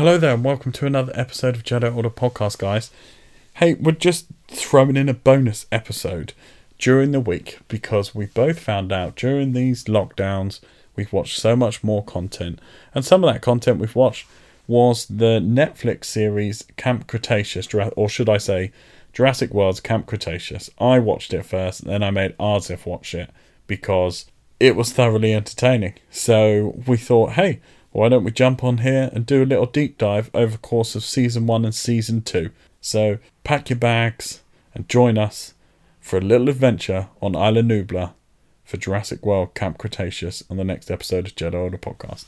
Hello there, and welcome to another episode of Jedi Order Podcast, guys. Hey, we're just throwing in a bonus episode during the week because we both found out during these lockdowns we've watched so much more content, and some of that content we've watched was the Netflix series Camp Cretaceous, or should I say, Jurassic World's Camp Cretaceous. I watched it first, and then I made Arzif watch it because it was thoroughly entertaining. So we thought, hey why don't we jump on here and do a little deep dive over the course of season one and season two? So pack your bags and join us for a little adventure on Isla Nublar for Jurassic World Camp Cretaceous on the next episode of Jedi Order Podcast.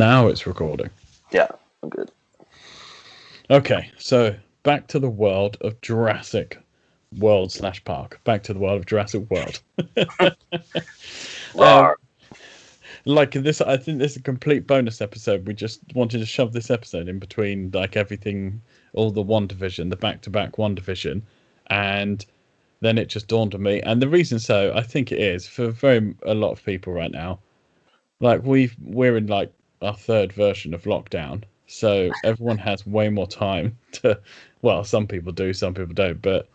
Now it's recording. Yeah, I'm good. Okay, so back to the world of Jurassic World slash Park. Back to the world of Jurassic World. um, like this, I think this is a complete bonus episode. We just wanted to shove this episode in between, like everything, all the one division, the back to back one division, and then it just dawned on me. And the reason so, I think it is for very a lot of people right now. Like we've we're in like our third version of lockdown, so everyone has way more time to. Well, some people do, some people don't, but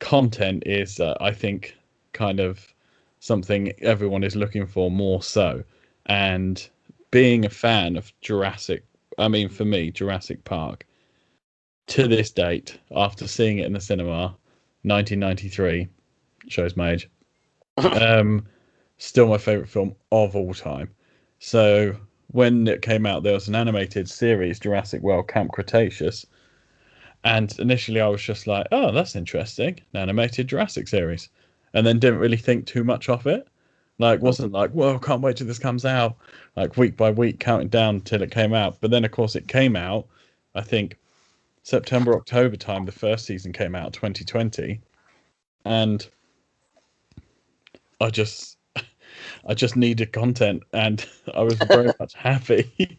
content is, uh, I think, kind of something everyone is looking for more so. And being a fan of Jurassic, I mean, for me, Jurassic Park, to this date, after seeing it in the cinema, 1993, shows my age, um, still my favorite film of all time. So when it came out, there was an animated series, Jurassic World Camp Cretaceous. And initially, I was just like, oh, that's interesting. An animated Jurassic series. And then didn't really think too much of it. Like, wasn't like, whoa, can't wait till this comes out. Like, week by week, counting down till it came out. But then, of course, it came out, I think, September, October time. The first season came out, 2020. And I just I just needed content, and I was very much happy.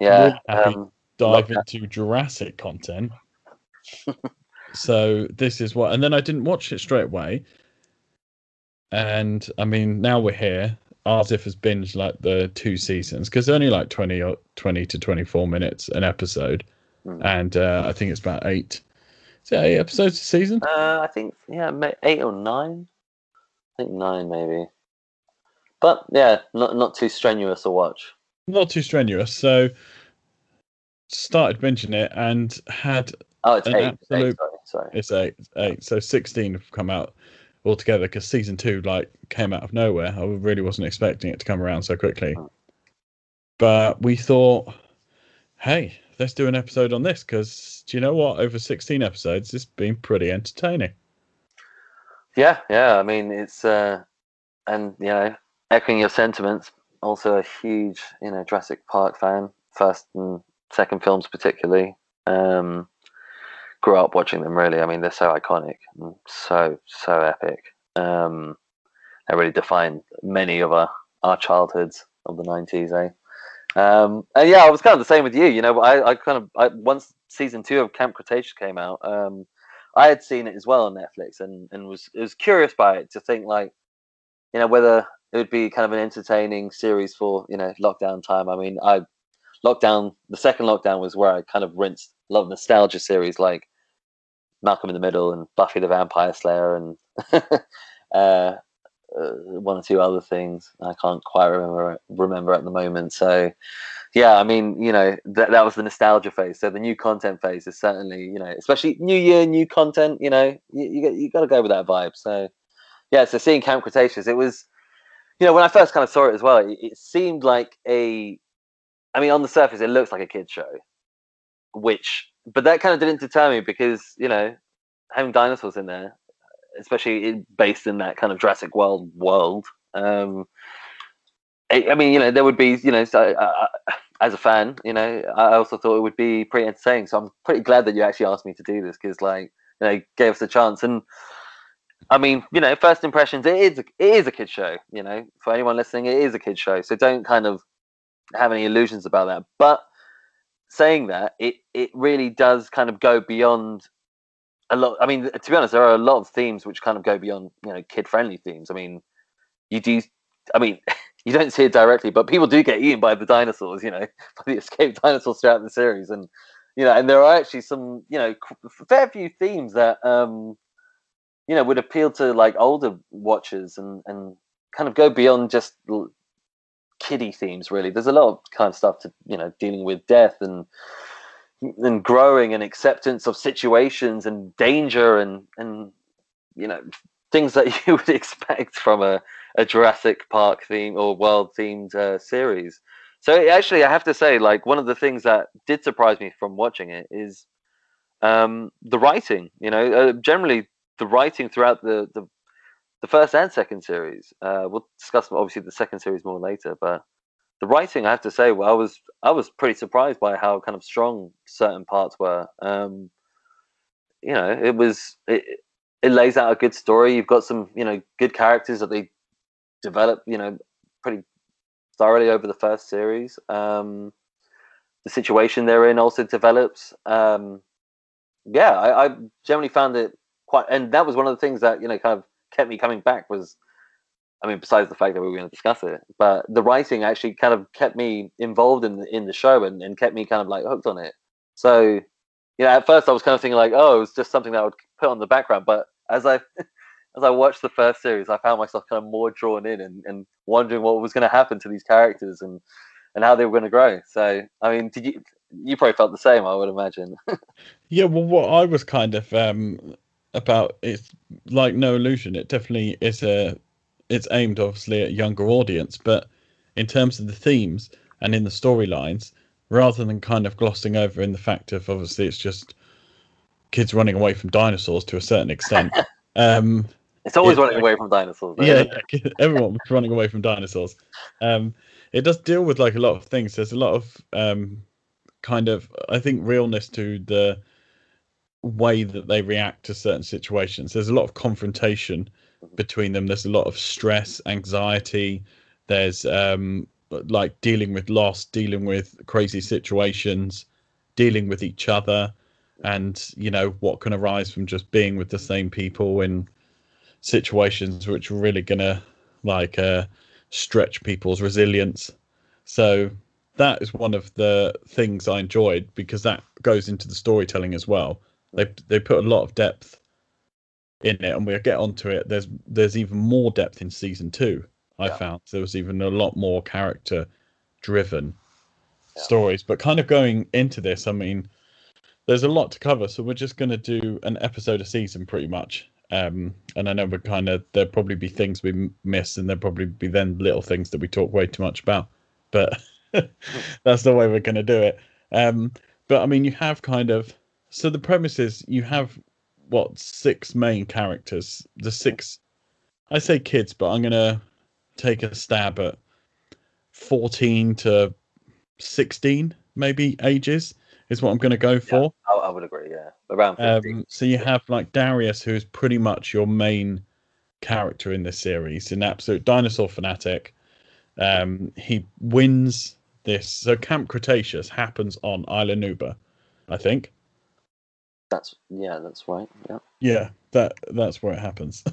Yeah, happy um, dive into Jurassic content. so this is what, and then I didn't watch it straight away. And I mean, now we're here. Arzif has binged like the two seasons because they're only like 20 or 20 to 24 minutes an episode. Mm. And uh, I think it's about eight. Is it eight episodes a season? Uh, I think, yeah, eight or nine. I think nine, maybe. But yeah, not not too strenuous to watch. Not too strenuous. So started binging it and had oh, it's eight. Absolute, eight sorry, sorry. It's eight. Eight. So sixteen have come out altogether because season two like came out of nowhere. I really wasn't expecting it to come around so quickly. Hmm. But we thought, hey, let's do an episode on this because do you know what? Over 16 episodes, it's been pretty entertaining. Yeah, yeah. I mean, it's uh, and you know, echoing your sentiments, also a huge, you know, Jurassic Park fan, first and second films particularly. Um, grew up watching them really. I mean, they're so iconic and so so epic. Um, they really define many of our, our childhoods of the nineties, eh? Um, and yeah, I was kind of the same with you. You know, I, I kind of I, once season two of Camp Cretaceous came out, um, I had seen it as well on Netflix, and and was was curious by it to think like, you know, whether it would be kind of an entertaining series for you know lockdown time. I mean, I lockdown the second lockdown was where I kind of rinsed a lot of nostalgia series like Malcolm in the Middle and Buffy the Vampire Slayer and uh, uh, one or two other things I can't quite remember remember at the moment. So yeah, I mean, you know, that that was the nostalgia phase. So the new content phase is certainly, you know, especially new year, new content. You know, you you, you got to go with that vibe. So yeah, so seeing Camp Cretaceous, it was, you know, when I first kind of saw it as well, it, it seemed like a, I mean, on the surface, it looks like a kid show, which, but that kind of didn't deter me because you know, having dinosaurs in there, especially based in that kind of Jurassic World world. Um, I, I mean, you know, there would be, you know, so, uh, as a fan, you know, I also thought it would be pretty entertaining. So I'm pretty glad that you actually asked me to do this because, like, you know, gave us a chance. And I mean, you know, first impressions, it is a, it is a kid show. You know, for anyone listening, it is a kid show. So don't kind of have any illusions about that. But saying that, it it really does kind of go beyond a lot. I mean, to be honest, there are a lot of themes which kind of go beyond you know kid friendly themes. I mean, you do. I mean, you don't see it directly, but people do get eaten by the dinosaurs. You know, by the escaped dinosaurs throughout the series, and you know, and there are actually some you know fair few themes that um you know would appeal to like older watchers and and kind of go beyond just kiddie themes. Really, there's a lot of kind of stuff to you know dealing with death and and growing and acceptance of situations and danger and and you know things that you would expect from a, a Jurassic Park theme or world themed uh, series. So actually, I have to say, like one of the things that did surprise me from watching it is um, the writing. You know, uh, generally the writing throughout the, the the first and second series. Uh, we'll discuss obviously the second series more later, but the writing, I have to say, well, I was I was pretty surprised by how kind of strong certain parts were. Um, you know, it was it, it lays out a good story. You've got some you know good characters that they develop you know pretty thoroughly over the first series. Um, the situation they're in also develops. Um, yeah, I, I generally found it quite, and that was one of the things that you know kind of kept me coming back was I mean, besides the fact that we were going to discuss it, but the writing actually kind of kept me involved in the, in the show and, and kept me kind of like hooked on it. So, you know, at first I was kind of thinking like, oh, it was just something that I would put on the background. But as I as I watched the first series, I found myself kind of more drawn in and, and wondering what was going to happen to these characters and and how they were going to grow. So, I mean, did you you probably felt the same? I would imagine. yeah, well, what I was kind of um about it's like no illusion. It definitely is a it's aimed obviously at a younger audience, but in terms of the themes and in the storylines, rather than kind of glossing over in the fact of obviously it's just kids running away from dinosaurs to a certain extent. um, it's always it, running away from dinosaurs. Though, yeah, yeah, everyone was running away from dinosaurs. Um, it does deal with like a lot of things. There's a lot of um, kind of I think realness to the way that they react to certain situations. There's a lot of confrontation between them. There's a lot of stress, anxiety. There's um, like dealing with loss, dealing with crazy situations, dealing with each other, and you know what can arise from just being with the same people in situations which are really gonna like uh, stretch people's resilience. So that is one of the things I enjoyed because that goes into the storytelling as well. They they put a lot of depth in it, and we'll get onto it. There's there's even more depth in season two. I yeah. found there was even a lot more character driven yeah. stories. But kind of going into this, I mean, there's a lot to cover, so we're just going to do an episode a season pretty much. Um, and I know we're kind of there'll probably be things we miss, and there'll probably be then little things that we talk way too much about. But that's the way we're going to do it. Um, but I mean, you have kind of so the premise is you have what six main characters. The six, I say kids, but I'm gonna take a stab at fourteen to sixteen, maybe ages is what I'm gonna go for. Yeah, I, would agree. Yeah, around. Um, so you have like Darius, who is pretty much your main character in this series, an absolute dinosaur fanatic. Um, he wins this. So Camp Cretaceous happens on Isla Nublar, I think. That's yeah, that's right. Yeah. Yeah, that that's where it happens.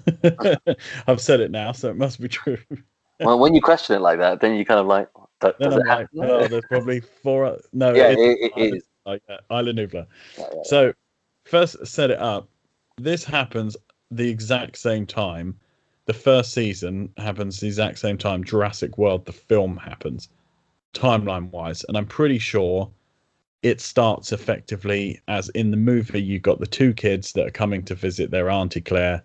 I've said it now, so it must be true. well, when you question it like that, then you kind of like, does, it like, oh, there's probably four. No, yeah, it, it, it is. Like uh, Isla Nublar. Yeah, yeah, so first set it up. This happens the exact same time. The first season happens the exact same time. Jurassic World, the film happens, timeline wise, and I'm pretty sure it starts effectively as in the movie you've got the two kids that are coming to visit their auntie claire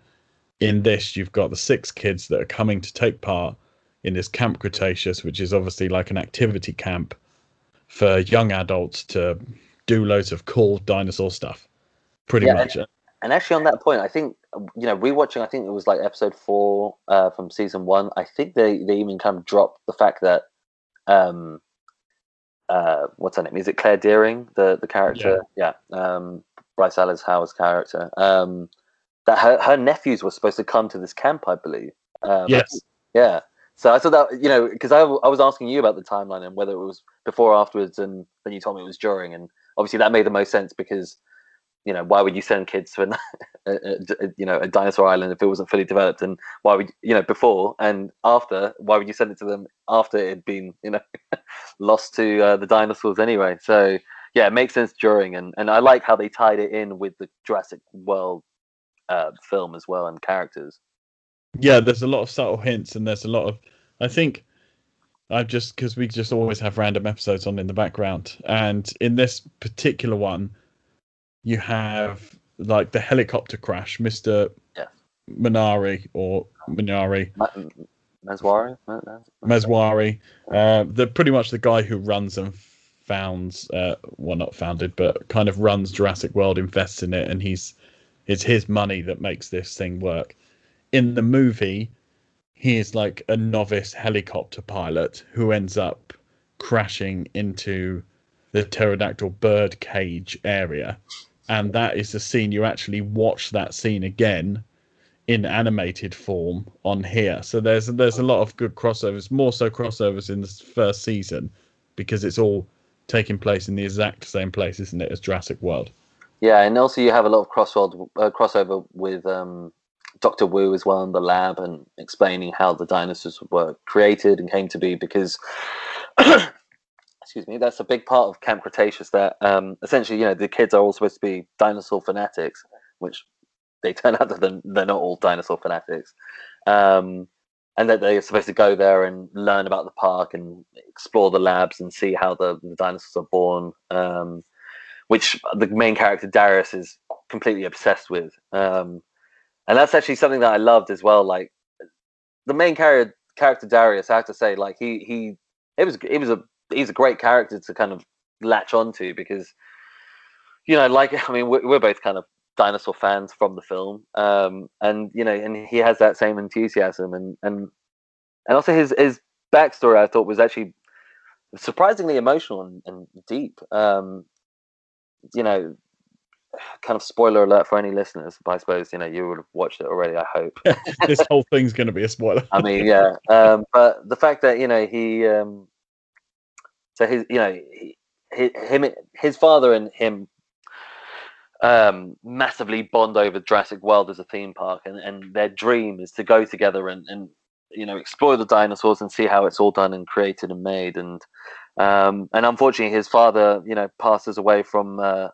in this, you've got the six kids that are coming to take part in this Camp Cretaceous, which is obviously like an activity camp for young adults to do loads of cool dinosaur stuff. Pretty Yeah, much. And actually, on that point, I think you know, rewatching. I think it was like episode four uh, from season one. I think they they even kind of dropped the fact that um, uh, what's her name? Is it Claire Dearing, the the character? Yeah, um, Bryce Dallas Howard's character. Um, that her her nephews were supposed to come to this camp, I believe. Um, Yes. Yeah. So I thought that you know because I, I was asking you about the timeline and whether it was before or afterwards, and then you told me it was during, and obviously that made the most sense because you know why would you send kids to an, a, a- you know a dinosaur island if it wasn't fully developed, and why would you know before and after why would you send it to them after it had been you know lost to uh, the dinosaurs anyway? So yeah, it makes sense during, and and I like how they tied it in with the Jurassic World uh, film as well and characters. yeah there's a lot of subtle hints and there's a lot of i think i've just because we just always have random episodes on in the background and in this particular one you have like the helicopter crash mr Yeah. minari or minari. Ma- Maswari, Ma- Ma- Meswari, uh, the pretty much the guy who runs and founds, uh, well, not founded, but kind of runs Jurassic World, invests in it, and he's it's his money that makes this thing work. In the movie, he is like a novice helicopter pilot who ends up crashing into the pterodactyl bird cage area, and that is the scene you actually watch that scene again in animated form on here. So there's there's a lot of good crossovers, more so crossovers in this first season because it's all taking place in the exact same place, isn't it, as Jurassic World? Yeah, and also you have a lot of crossworld uh, crossover with um, Doctor Wu as well in the lab and explaining how the dinosaurs were created and came to be. Because, excuse me, that's a big part of Camp Cretaceous. That um, essentially, you know, the kids are all supposed to be dinosaur fanatics, which they turn out that they're, they're not all dinosaur fanatics. Um, and that they're supposed to go there and learn about the park and explore the labs and see how the, the dinosaurs are born. Um, which the main character Darius is completely obsessed with. Um, and that's actually something that I loved as well. Like the main character, character Darius, I have to say, like he he it was it was a he's a great character to kind of latch onto because you know, like I mean, we're, we're both kind of dinosaur fans from the film, um, and you know, and he has that same enthusiasm and and and also his his backstory I thought was actually surprisingly emotional and, and deep. Um, you know, kind of spoiler alert for any listeners, but I suppose you know you would have watched it already. I hope. this whole thing's going to be a spoiler. I mean, yeah, um, but the fact that you know he, um, so his, you know, him, his father and him, um, massively bond over Jurassic World as a theme park, and and their dream is to go together and and you know explore the dinosaurs and see how it's all done and created and made. And um and unfortunately his father you know passes away from uh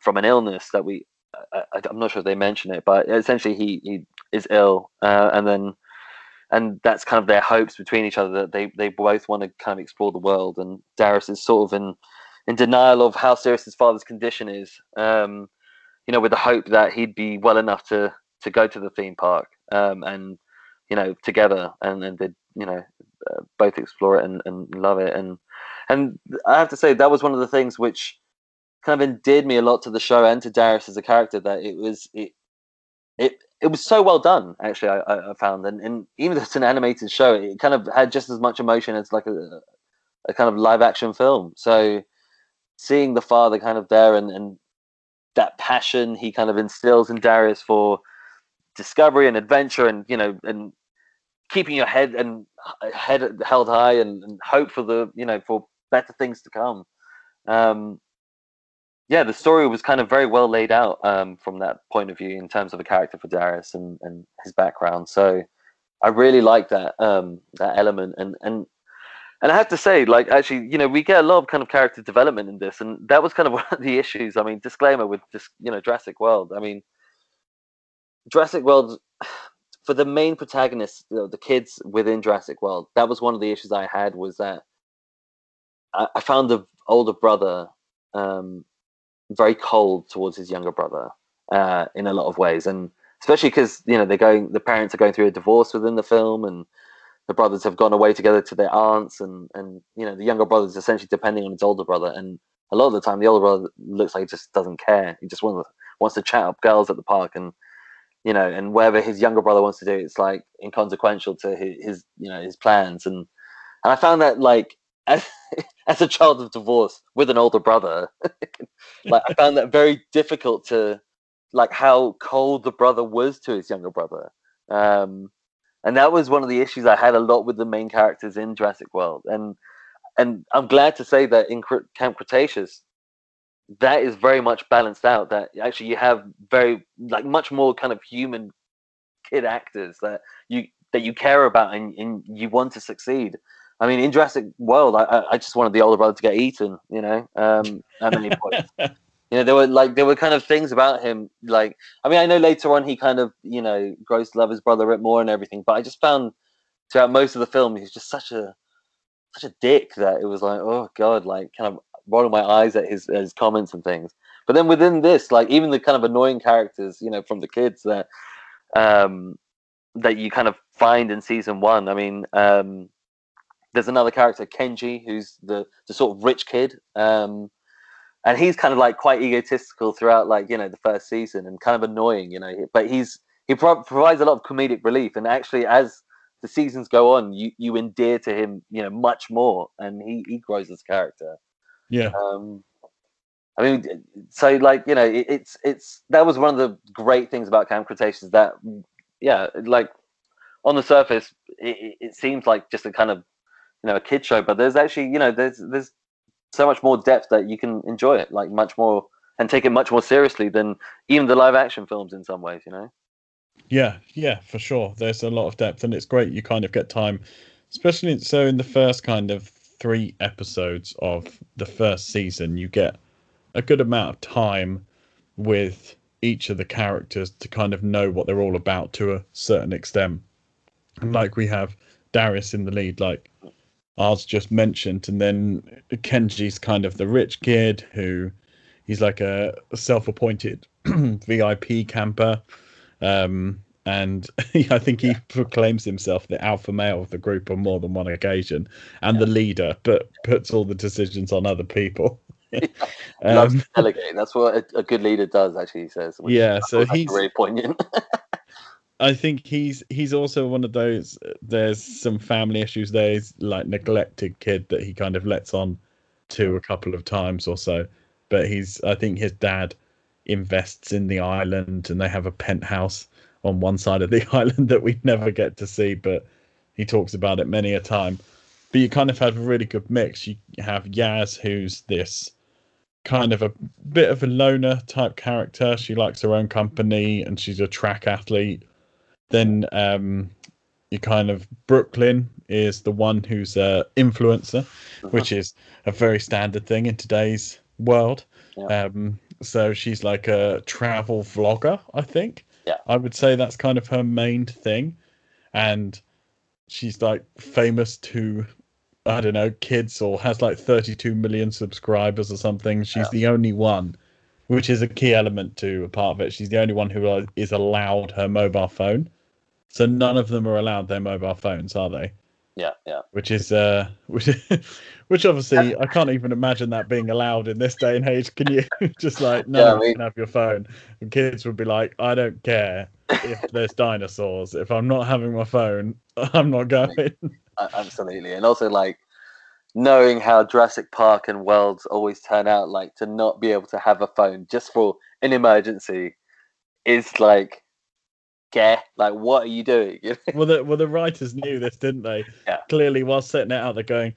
from an illness that we I, i'm not sure if they mention it but essentially he he is ill uh, and then and that's kind of their hopes between each other that they they both want to kind of explore the world. And darius is sort of in in denial of how serious his father's condition is um you know with the hope that he'd be well enough to to go to the theme park um and you know together and and they you know uh, both explore it and, and love it. And and i have to say that was one of the things which kind of endeared me a lot to the show and to darius as a character that it was it it it was so well done actually i, I found. And, and even though it's an animated show it kind of had just as much emotion as like a, a kind of live action film. So seeing the father kind of there and and that passion he kind of instills in darius for discovery and adventure and you know and keeping your head and head held high and, and hope for the you know for better things to come. Um yeah the story was kind of very well laid out um from that point of view in terms of a character for darius and and his background so i really like that um that element and and and I have to say, like, actually, you know, we get a lot of kind of character development in this, and that was kind of one of the issues. I mean, disclaimer with just, you know, Jurassic World. I mean, Jurassic World, for the main protagonists, you know, the kids within Jurassic World, that was one of the issues I had was that I, I found the older brother um, very cold towards his younger brother uh, in a lot of ways, and especially because you know they're going, the parents are going through a divorce within the film, and the brothers have gone away together to their aunts, and and you know the younger brother's essentially depending on his older brother, and a lot of the time the older brother looks like he just doesn't care. He just wants wants to chat up girls at the park, and you know, and whatever his younger brother wants to do, it's like inconsequential to his, his you know his plans, and and I found that like as, as a child of divorce with an older brother, like I found that very difficult to like how cold the brother was to his younger brother. Um, and that was one of the issues I had a lot with the main characters in Jurassic World. And and I'm glad to say that in Camp Cretaceous, that is very much balanced out. That actually you have very like much more kind of human kid actors that you that you care about and, and you want to succeed. I mean, in Jurassic World, I, I just wanted the older brother to get eaten, you know, um, at many points. you know, there were like there were kind of things about him, like I mean, I know later on he kind of you know grows to love his brother a bit more and everything, but I just found throughout most of the film he's just such a such a dick that it was like, oh god, like kind of rolling my eyes at his at his comments and things. But then within this, like even the kind of annoying characters, you know, from the kids that um that you kind of find in season one. I mean, um there's another character, Kenji, who's the the sort of rich kid. Um and he's kind of like quite egotistical throughout like, you know, the first season and kind of annoying, you know, but he's he pro- provides a lot of comedic relief and actually as the seasons go on, you you endear to him, you know, much more, and he he grows as a character. Yeah. Um, I mean, so like you know, it, it's it's that was one of the great things about Camp Cretaceous that, yeah, like on the surface, it, it seems like just a kind of you know a kid show, but there's actually you know there's there's so much more depth that you can enjoy it like much more and take it much more seriously than even the live action films in some ways, you know. Yeah, yeah, for sure. There's a lot of depth, and it's great. You kind of get time, especially so in the first kind of three episodes of the first season, you get a good amount of time with each of the characters to kind of know what they're all about to a certain extent. And like we have Darius in the lead, like Oz just mentioned, and then Kenji's kind of the rich kid who he's like a self-appointed VIP camper um, and I think he proclaims himself the alpha male of the group on more than one occasion and yeah. the leader, but puts all the decisions on other people. um, delegate. That's what a, a, good leader does. Actually, he says. Yeah, so he's very poignant. I think he's he's also one of those. Uh, there's some family issues there. He's like neglected kid that he kind of lets on to a couple of times or so. But he's I think his dad invests in the island and they have a penthouse on one side of the island that we never get to see, but he talks about it many a time. But you kind of have a really good mix. You have Yaz, who's this kind of a bit of a loner type character. She likes her own company and she's a track athlete. Then um, you kind of Brooklyn is the one who's a influencer, uh-huh. which is a very standard thing in today's world. Yeah. Um, so she's like a travel vlogger, I think. Yeah. I would say that's kind of her main thing. And she's like famous to I don't know, kids or has like 32 million subscribers or something. She's yeah. the only one, which is a key element to a part of it. She's the only one who is allowed her mobile phone. So none of them are allowed their mobile phones, are they? Yeah, yeah. Which is uh, which, which obviously I can't even imagine that being allowed in this day and age. Can you? Just like no, yeah, I mean, you can have your phone. And kids would be like, I don't care if there's dinosaurs. If I'm not having my phone, I'm not going. Absolutely, and also like knowing how Jurassic Park and Worlds always turn out, like to not be able to have a phone just for an emergency is like care. Like, what are you doing? well, the well the writers knew this, didn't they? Yeah. Clearly, while setting it out, they're going,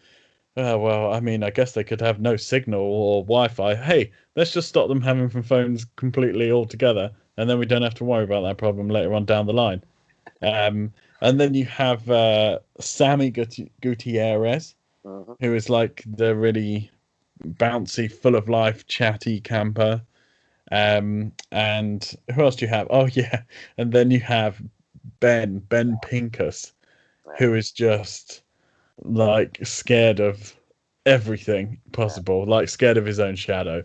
oh, well, I mean, I guess they could have no signal or Wi-Fi. Hey, let's just stop them having from phones completely altogether, and then we don't have to worry about that problem later on down the line. Um, and then you have uh, Sammy Gutierrez, mm-hmm. who is like the really bouncy, full of life, chatty camper. Um, and who else do you have? Oh yeah, and then you have Ben Ben Pincus, who is just like scared of everything possible, like scared of his own shadow,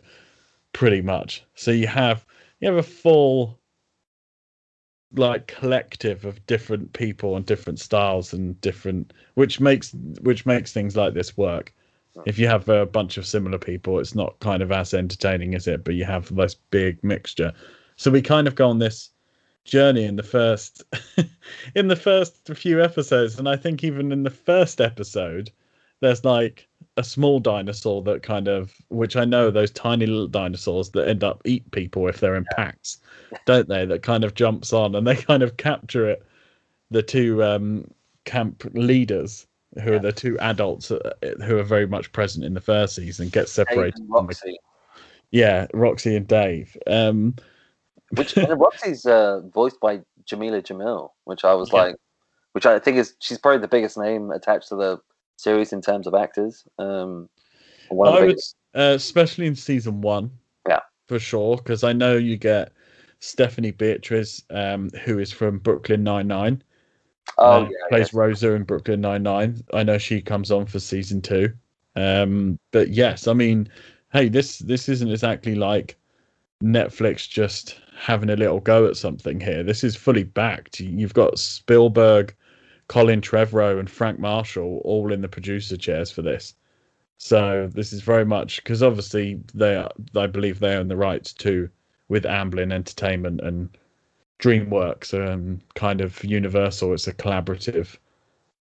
pretty much. So you have you have a full like collective of different people and different styles and different which makes which makes things like this work if you have a bunch of similar people it's not kind of as entertaining is it? But you have this big mixture. So we kind of go on this journey in the first in the first few episodes. And i think even in the first episode there's like a small dinosaur that kind of which i know those tiny little dinosaurs that end up eat people if they're in packs don't they? That kind of jumps on and they kind of capture it. The two um camp leaders who Yeah. are the two adults uh, who are very much present in the first season get separated Roxy. yeah roxy and dave um Which and Roxy's uh, voiced by Jameela Jamil, which I was Yeah. like, which I think is she's probably the biggest name attached to the series in terms of actors. Um, I would, uh, especially in season one. Yeah. for sure. Because I know you get Stephanie Beatriz, um, who is from Brooklyn Nine Nine. Oh yeah, plays. Rosa in Brooklyn Nine Nine. I know she comes on for season two. Um, but yes, I mean, hey, this this isn't exactly like Netflix just having a little go at something here. This is fully backed. You've got Spielberg, Colin Trevorrow, and Frank Marshall all in the producer chairs for this. So this is very much because obviously they are, I believe they own the rights to with Amblin Entertainment and DreamWorks and kind of Universal. It's a collaborative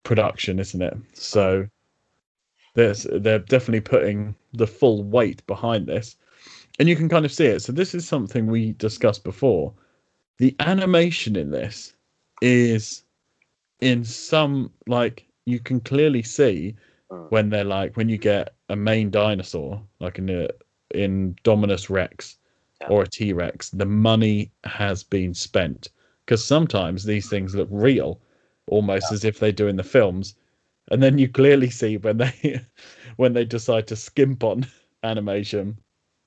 production, isn't it? So there's they're definitely putting the full weight behind this, and you can kind of see it. So this is something we discussed before. The animation in this is in some like you can clearly see Mm. when they're like when you get a main dinosaur like in a, Indominus Rex Yeah. or a T Rex, the money has been spent because sometimes these things look real, almost as if they do in the films, and then you clearly see when they when they decide to skimp on animation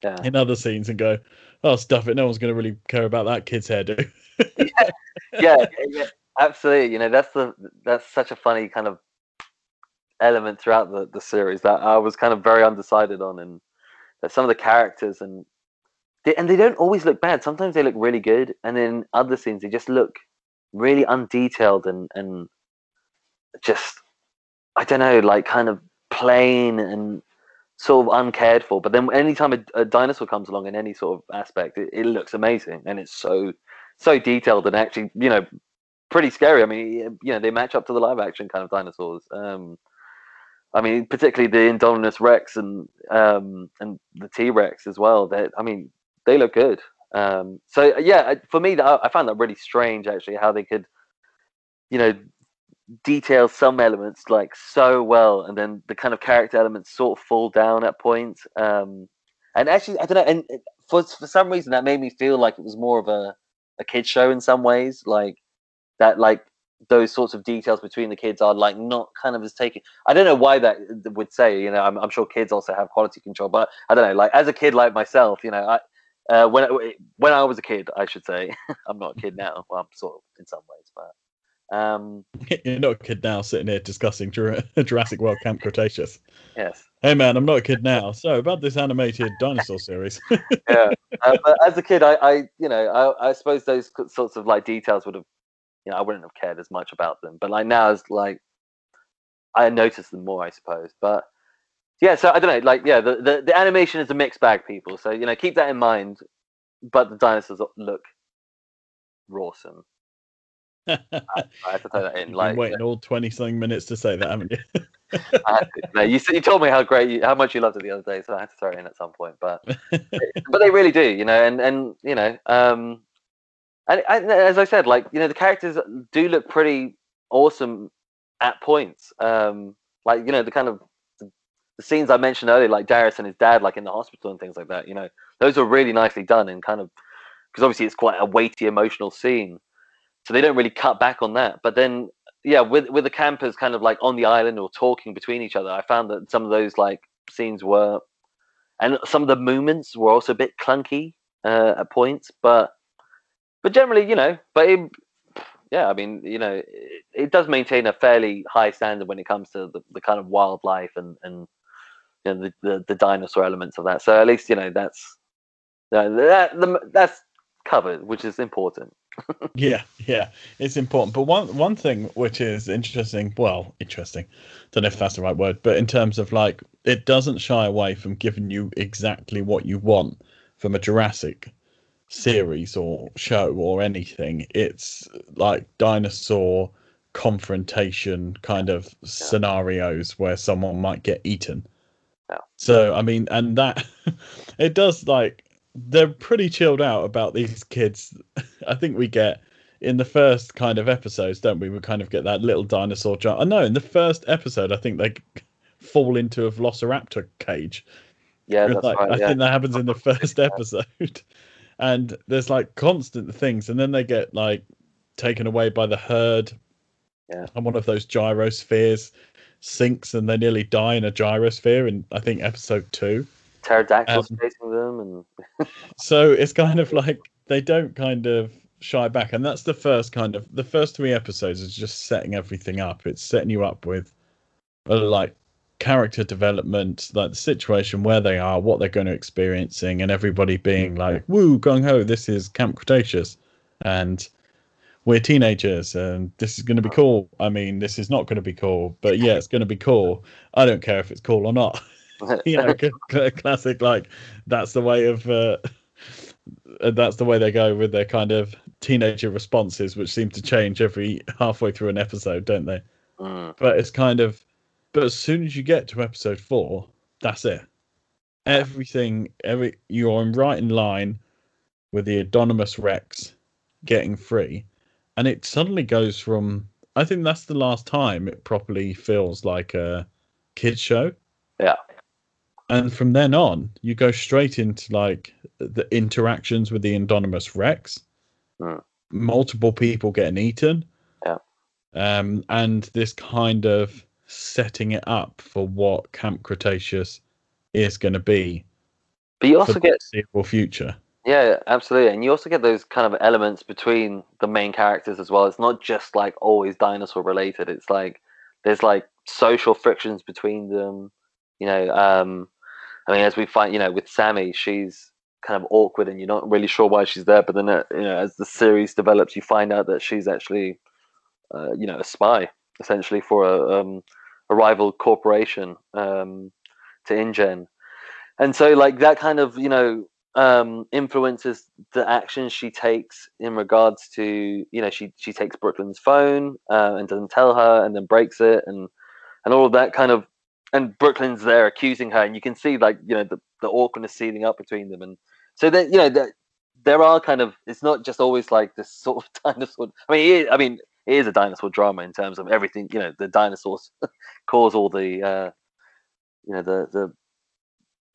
yeah. in other scenes and go, "Oh, stuff it! No one's going to really care about that kid's hairdo." yeah, yeah, absolutely. You know, that's the that's such a funny kind of element throughout the, the series that I was kind of very undecided on, and that some of the characters and they, and they don't always look bad. Sometimes they look really good, and then other scenes they just look really undetailed and and just I don't know, like kind of plain and sort of uncared for. But then anytime a, a dinosaur comes along in any sort of aspect, it, it looks amazing, and it's so so detailed and actually, you know, pretty scary. I mean, you know, they match up to the live action kind of dinosaurs. Um, I mean, particularly the Indominus Rex and um, and the T Rex as well. That I mean, they look good. Um, so yeah, for me, I found that really strange actually how they could, you know, detail some elements like so well, and then the kind of character elements sort of fall down at points. Um, and actually, I don't know, and for for some reason that made me feel like it was more of a a kid show in some ways, like that, like those sorts of details between the kids are like not kind of as taken. I don't know why that would say. You know, I'm, I'm sure kids also have quality control, but I don't know. Like as a kid like myself, you know, I uh, when I, when I was a kid, I should say, I'm not a kid now. Well, I'm sort of in some ways, but um, You're not a kid now sitting here discussing Jurassic World Camp Cretaceous. yes, Hey man, I'm not a kid now. So about this animated dinosaur series. yeah. uh, but as a kid, I, I you know, I, I suppose those sorts of like details would have, you know, I wouldn't have cared as much about them. But like now, it's like I notice them more, I suppose. But yeah, so I don't know. Like, yeah, the, the the animation is a mixed bag, people. So you know, keep that in mind. But the dinosaurs look awesome. I have to throw that in. You've Like, been waiting all twenty something minutes to say that, haven't you? To- no, you you told me how great, you, how much you loved it the other day, so I had to throw it in at some point. But but they really do, you know, and and you know, um, and, and as I said, like you know, the characters do look pretty awesome at points. Um, like you know, the kind of the, scenes I mentioned earlier, like Darius and his dad, like in the hospital and things like that. You know, those are really nicely done and kind of because obviously it's quite a weighty emotional scene, so they don't really cut back on that. But then yeah, with with the campers kind of like on the island or talking between each other, I found that some of those like scenes were, and some of the movements were also a bit clunky uh, at points, but but generally, you know, but it, yeah, I mean, you know, it, it does maintain a fairly high standard when it comes to the, the kind of wildlife and and you know, the, the the dinosaur elements of that. So at least you know that's that the, that's covered, which is important. yeah, yeah, it's important. But one one thing which is interesting, well, interesting, don't know if that's the right word, but in terms of like, it doesn't shy away from giving you exactly what you want from a Jurassic series or show or anything. It's like dinosaur confrontation kind of yeah. scenarios where someone might get eaten. Yeah. So I mean, and that it does like they're pretty chilled out about these kids. I think we get in the first kind of episodes, don't we? We kind of get that little dinosaur jump. I uh, know in the first episode, I think they fall into a velociraptor cage. Yeah, that's like, right, I yeah. think that happens in the first episode, and there's like constant things, and then they get like taken away by the herd. Yeah, and one of those gyrospheres sinks, and they nearly die in a gyrosphere in I think episode two pterodactyls um, chasing them, and so it's kind of like they don't kind of shy back, and that's the first kind of the first three episodes is just setting everything up. It's setting you up with uh, like character development, like the situation where they are, what they're going to experiencing, and everybody being like, "Woo, gung ho! This is Camp Cretaceous," and we're teenagers, and this is going to be cool. I mean, this is not going to be cool, but yeah, it's going to be cool. I don't care if it's cool or not. you know, classic like that's the way of. Uh, that's the way they go with their kind of teenager responses, which seem to change every halfway through an episode, don't they? Mm. But it's kind of, but as soon as you get to episode four, that's it. Everything, every you're in right in line with the Indominus Rex getting free, and it suddenly goes from. I think that's the last time it properly feels like a kids show. Yeah and from then on you go straight into like the interactions with the Indominus Rex, mm. multiple people getting eaten, yeah, um, and this kind of setting it up for what Camp Cretaceous is going to be. But you also get the future. Yeah, absolutely, and you also get those kind of elements between the main characters as well. It's not just like always dinosaur related. It's like there's like social frictions between them. You know, um, I mean, as we find, you know, with Sammy, she's kind of awkward and you're not really sure why she's there. But then, uh, you know, as the series develops, you find out that she's actually, uh, you know, a spy essentially for a, um, a rival corporation um, to InGen. And so, like, that kind of, you know, um, influences the actions she takes in regards to, you know, she, she takes Brooklyn's phone uh, and doesn't tell her and then breaks it and, and all of that kind of and Brooklyn's there accusing her, and you can see like you know the, the awkwardness seething up between them, and so that you know that there are kind of it's not just always like this sort of dinosaur. I mean, I mean, it is a dinosaur drama in terms of everything. You know, the dinosaurs cause all the uh, you know the the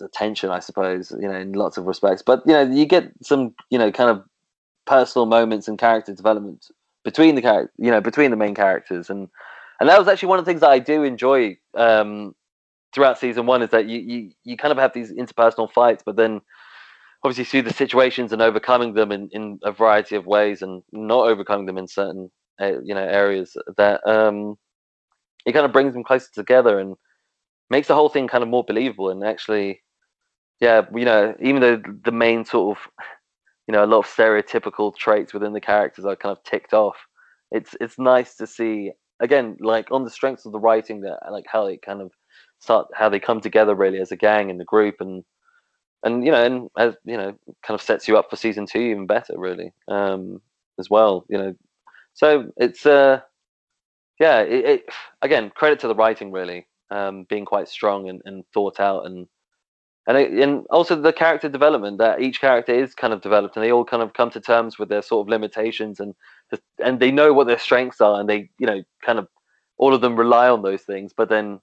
the tension, I suppose. You know, in lots of respects, but you know, you get some you know kind of personal moments and character development between the character, you know, between the main characters, and and that was actually one of the things that I do enjoy um, throughout season one is that you, you you kind of have these interpersonal fights, but then obviously through the situations and overcoming them in, in a variety of ways and not overcoming them in certain uh, you know areas that um it kind of brings them closer together and makes the whole thing kind of more believable and actually yeah you know even though the main sort of you know a lot of stereotypical traits within the characters are kind of ticked off it's it's nice to see again like on the strengths of the writing that like how it kind of start how they come together really as a gang in the group and and you know and as you know kind of sets you up for season two even better really um as well you know. So it's uh yeah it, it again credit to the writing really um being quite strong and, and thought out and and and also the character development that each character is kind of developed and they all kind of come to terms with their sort of limitations and and they know what their strengths are and they you know kind of all of them rely on those things but then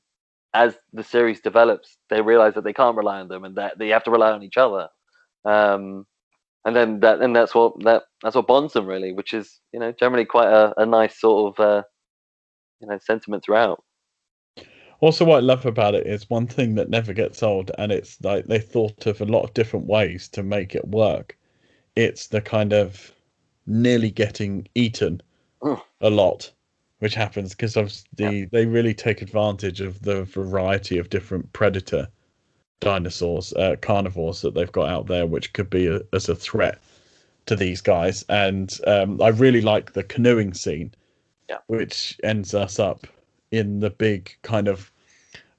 as the series develops, they realize that they can't rely on them and that they have to rely on each other. Um, and then that and that's what that that's what bonds them really, which is you know generally quite a, a nice sort of uh, you know sentiment throughout. Also, what I love about it is one thing that never gets old, and it's like they thought of a lot of different ways to make it work. It's the kind of nearly getting eaten mm. a lot which happens because of the yeah. they really take advantage of the variety of different predator dinosaurs, uh, carnivores that they've got out there, which could be a, as a threat to these guys, and um, I really like the canoeing scene, Yeah. which ends us up in the big kind of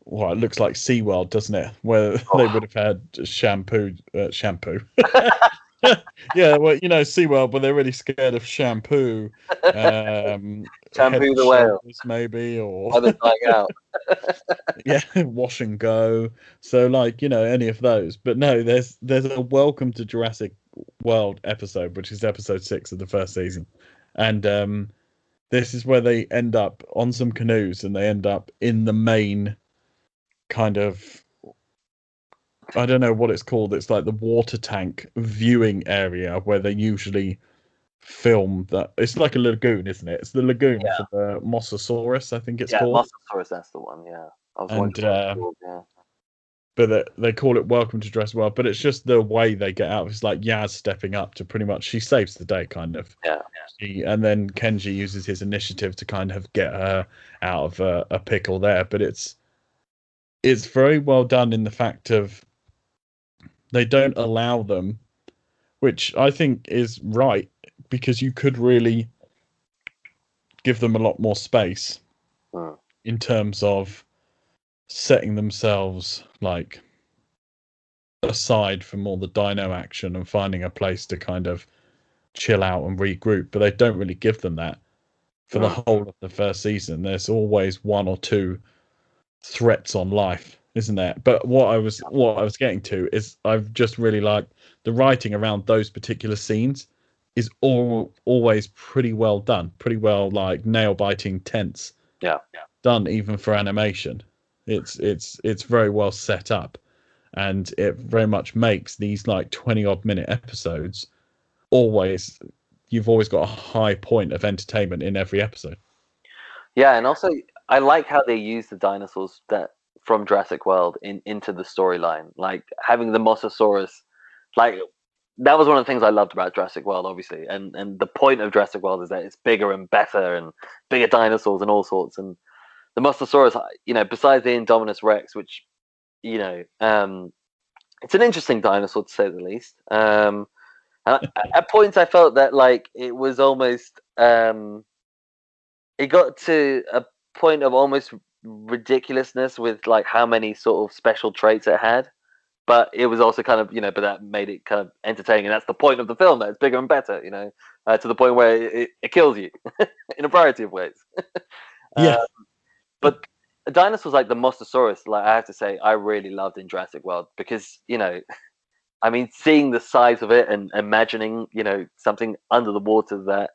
well, it looks like SeaWorld, doesn't it? Where they Oh. would have had shampoo, uh, shampoo. yeah, well, you know, SeaWorld, but they're really scared of shampoo. Um, Shampoo the whale. maybe, or out. yeah, wash and go. So like, you know, any of those. But no, there's there's a welcome to Jurassic World episode, which is episode six of the first season. And um this is where they end up on some canoes and they end up in the main kind of I don't know what it's called. It's like the water tank viewing area where they usually film that it's like a lagoon, isn't it? It's the lagoon Yeah. for the Mosasaurus, I think it's yeah, called. Mosasaurus, that's the one. Yeah, I was And, wondering. uh, yeah. But they, they call it welcome to Jurassic World but it's just the way they get out it's like yaz stepping up to pretty much she saves the day kind of Yeah. she, and then kenji uses his initiative to kind of get her out of a, a pickle there but it's it's very well done in the fact of they don't allow them which i think is right because you could really give them a lot more space Hmm. in terms of setting themselves like aside from all the dino action and finding a place to kind of chill out and regroup but they don't really give them that for the whole of the first season. There's always one or two threats on life isn't there? But what i was what i was getting to is i've just really liked the writing around those particular scenes is all always pretty well done pretty well like nail biting tense Yeah. done even for animation it's it's it's very well set up and it very much makes these like 20 odd minute episodes always you've always got a high point of entertainment in every episode Yeah, and also I like how they use the dinosaurs that from Jurassic World in into the storyline. Like having the Mosasaurus, like that was one of the things I loved about Jurassic World, obviously. And and the point of Jurassic World is that it's bigger and better and bigger dinosaurs and all sorts. And the Mosasaurus, you know, besides the Indominus Rex, which you know, um, it's an interesting dinosaur to say the least. Um, at points, I felt that like it was almost. Um, it got to a point of almost ridiculousness with like how many sort of special traits it had but it was also kind of you know but that made it kind of entertaining and that's the point of the film that it's bigger and better you know uh, to the point where it, it kills you in a variety of ways Yeah. Um, but dinosaurs like the mosasaurus like i have to say i really loved in jurassic world because you know i mean seeing the size of it and imagining you know something under the water that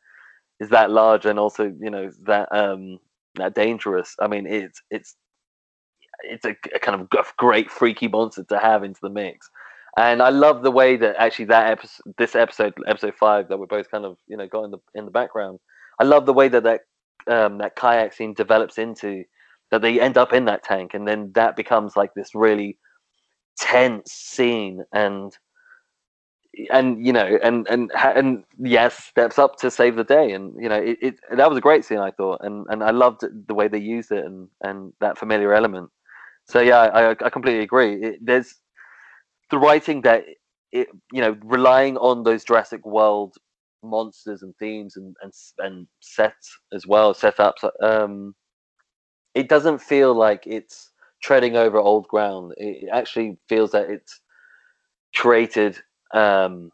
is that large and also you know that um that dangerous i mean it's it's it's a, a kind of great freaky monster to have into the mix. And i love the way that actually that episode this episode episode five that we're both kind of you know got in the in the background i love the way that that um that kayak scene develops into that they end up in that tank and then that becomes like this really tense scene and and you know and and and Yaz steps up to save the day and you know it, it that was a great scene i thought and and i loved the way they used it and and that familiar element. So yeah i i completely agree. It, there's the writing that it you know relying on those jurassic world monsters and themes and and, and sets as well setups um it doesn't feel like it's treading over old ground. It actually feels that it's created um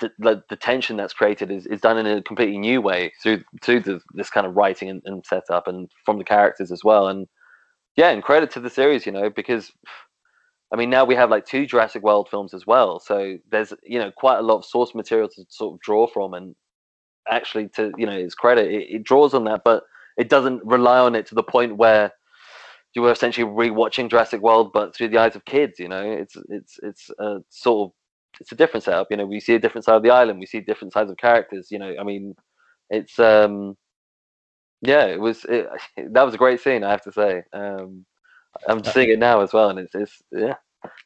the, the, the tension that's created is, is done in a completely new way through through the, this kind of writing and, and setup and from the characters as well. And yeah and credit to the series you know because i mean now we have like two jurassic world films as well. So there's you know quite a lot of source material to sort of draw from and actually to you know its credit. It, it draws on that but it doesn't rely on it to the point where you were essentially rewatching Jurassic World, but through the eyes of kids. You know, it's it's it's a sort of it's a different setup. You know, we see a different side of the island. We see different sides of characters. You know, I mean, it's um, yeah, it was it, that was a great scene. I have to say. Um, I'm seeing it now as well, and it's it's yeah,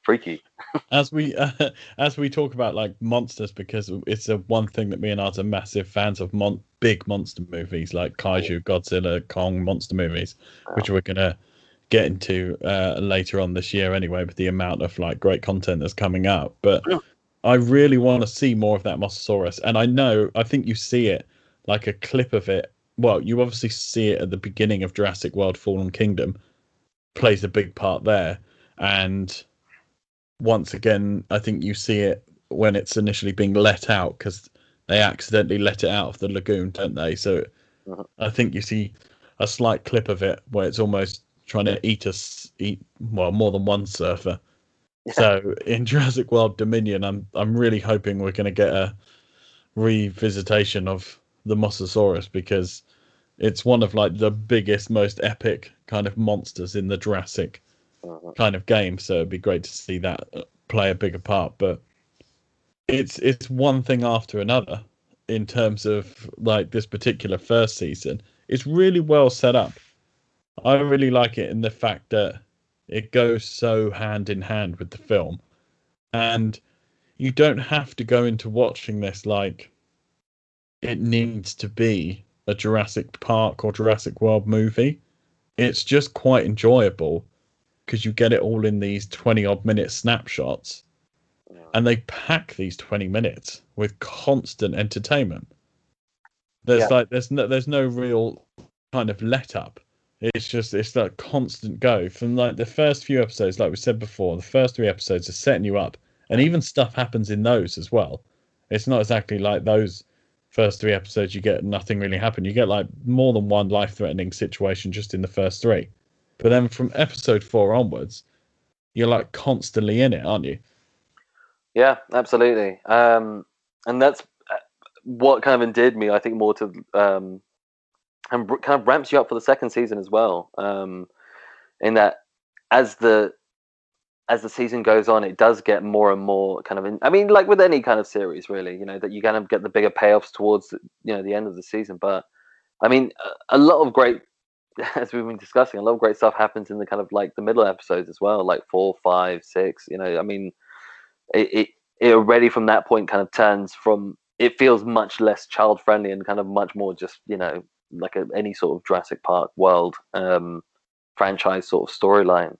freaky. as we uh, as we talk about like monsters because it's a one thing that me and Art are massive fans of mon- big monster movies like kaiju godzilla kong monster movies which we're gonna get into uh, later on this year anyway with the amount of like great content that's coming out but. I really want to see more of that Mosasaurus, and I know I think you see it like a clip of it. Well, you obviously see it at the beginning of Jurassic World: Fallen Kingdom, plays a big part there, and once again, I think you see it when it's initially being let out because they accidentally let it out of the lagoon, don't they? So Mhm. I think you see a slight clip of it where it's almost trying to eat us, eat well more than one surfer. So in Jurassic World Dominion, I'm I'm really hoping we're going to get a revisitation of the Mosasaurus because it's one of like the biggest, most epic kind of monsters in the Jurassic. Uh-huh. kind of game. So it'd be great to see that play a bigger part. But it's it's one thing after another in terms of like this particular first season. It's really well set up. I really like it in the fact that it goes so hand in hand with the film, and you don't have to go into watching this like it needs to be a Jurassic Park or Jurassic World movie. It's just quite enjoyable because you get it all in these 20 odd minute snapshots. And they pack these 20 minutes with constant entertainment. There's Yeah. like there's no there's no real kind of let up it's just it's like constant go from like the first few episodes like we said before the first three episodes are setting you up. And even stuff happens in those as well. It's not exactly like those first three episodes you get nothing really happen. You get like more than one life threatening situation just in the first three but then from episode four onwards you're like constantly in it aren't you Yeah, absolutely. Um, and that's uh, what kind of endeared me, I think, more to um, and kind of ramps you up for the second season as well. Um, in that, as the as the season goes on, it does get more and more kind of. In, I mean, like with any kind of series, really, you know, that you kind of get the bigger payoffs towards you know the end of the season. But I mean, a, a lot of great, as we've been discussing, a lot of great stuff happens in the kind of like the middle episodes as well, like four, five, six. You know, I mean it, it it already from that point kind of turns from it feels much less child friendly and kind of much more just you know like a, any sort of Jurassic Park world um, franchise sort of storyline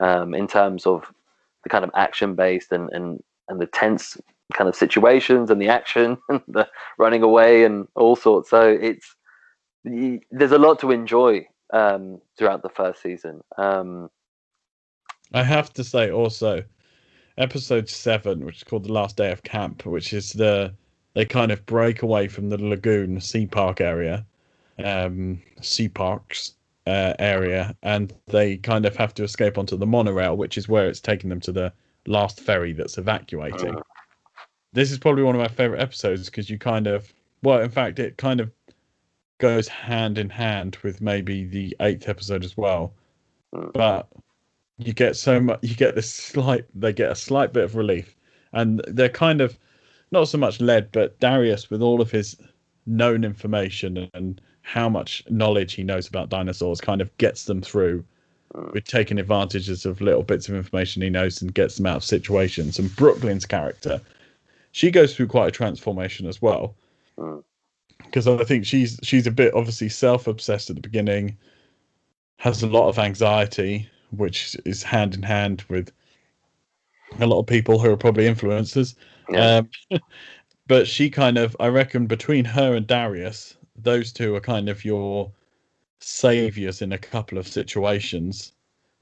um, in terms of the kind of action based and and and the tense kind of situations and the action and the running away and all sorts. So it's there's a lot to enjoy um, throughout the first season. Um, I have to say also, episode seven, which is called the last day of camp, which is the they kind of break away from the lagoon sea park area, um, sea parks uh, area, and they kind of have to escape onto the monorail, which is where it's taking them to the last ferry that's evacuating. Mm. This is probably one of my favorite episodes because you kind of, well, in fact, it kind of goes hand in hand with maybe the eighth episode as well. Mm. But you get so much you get this slight they get a slight bit of relief and they're kind of not so much led but darius with all of his known information and how much knowledge he knows about dinosaurs kind of gets them through Mm. with taking advantages of little bits of information he knows and gets them out of situations and brooklyn's character she goes through quite a transformation as well Mm. Because i think she's she's a bit obviously self-obsessed at the beginning has a lot of anxiety which is hand in hand with a lot of people who are probably influencers. yeah. Um, but she kind of, I reckon, between her and Darius, those two are kind of your saviors in a couple of situations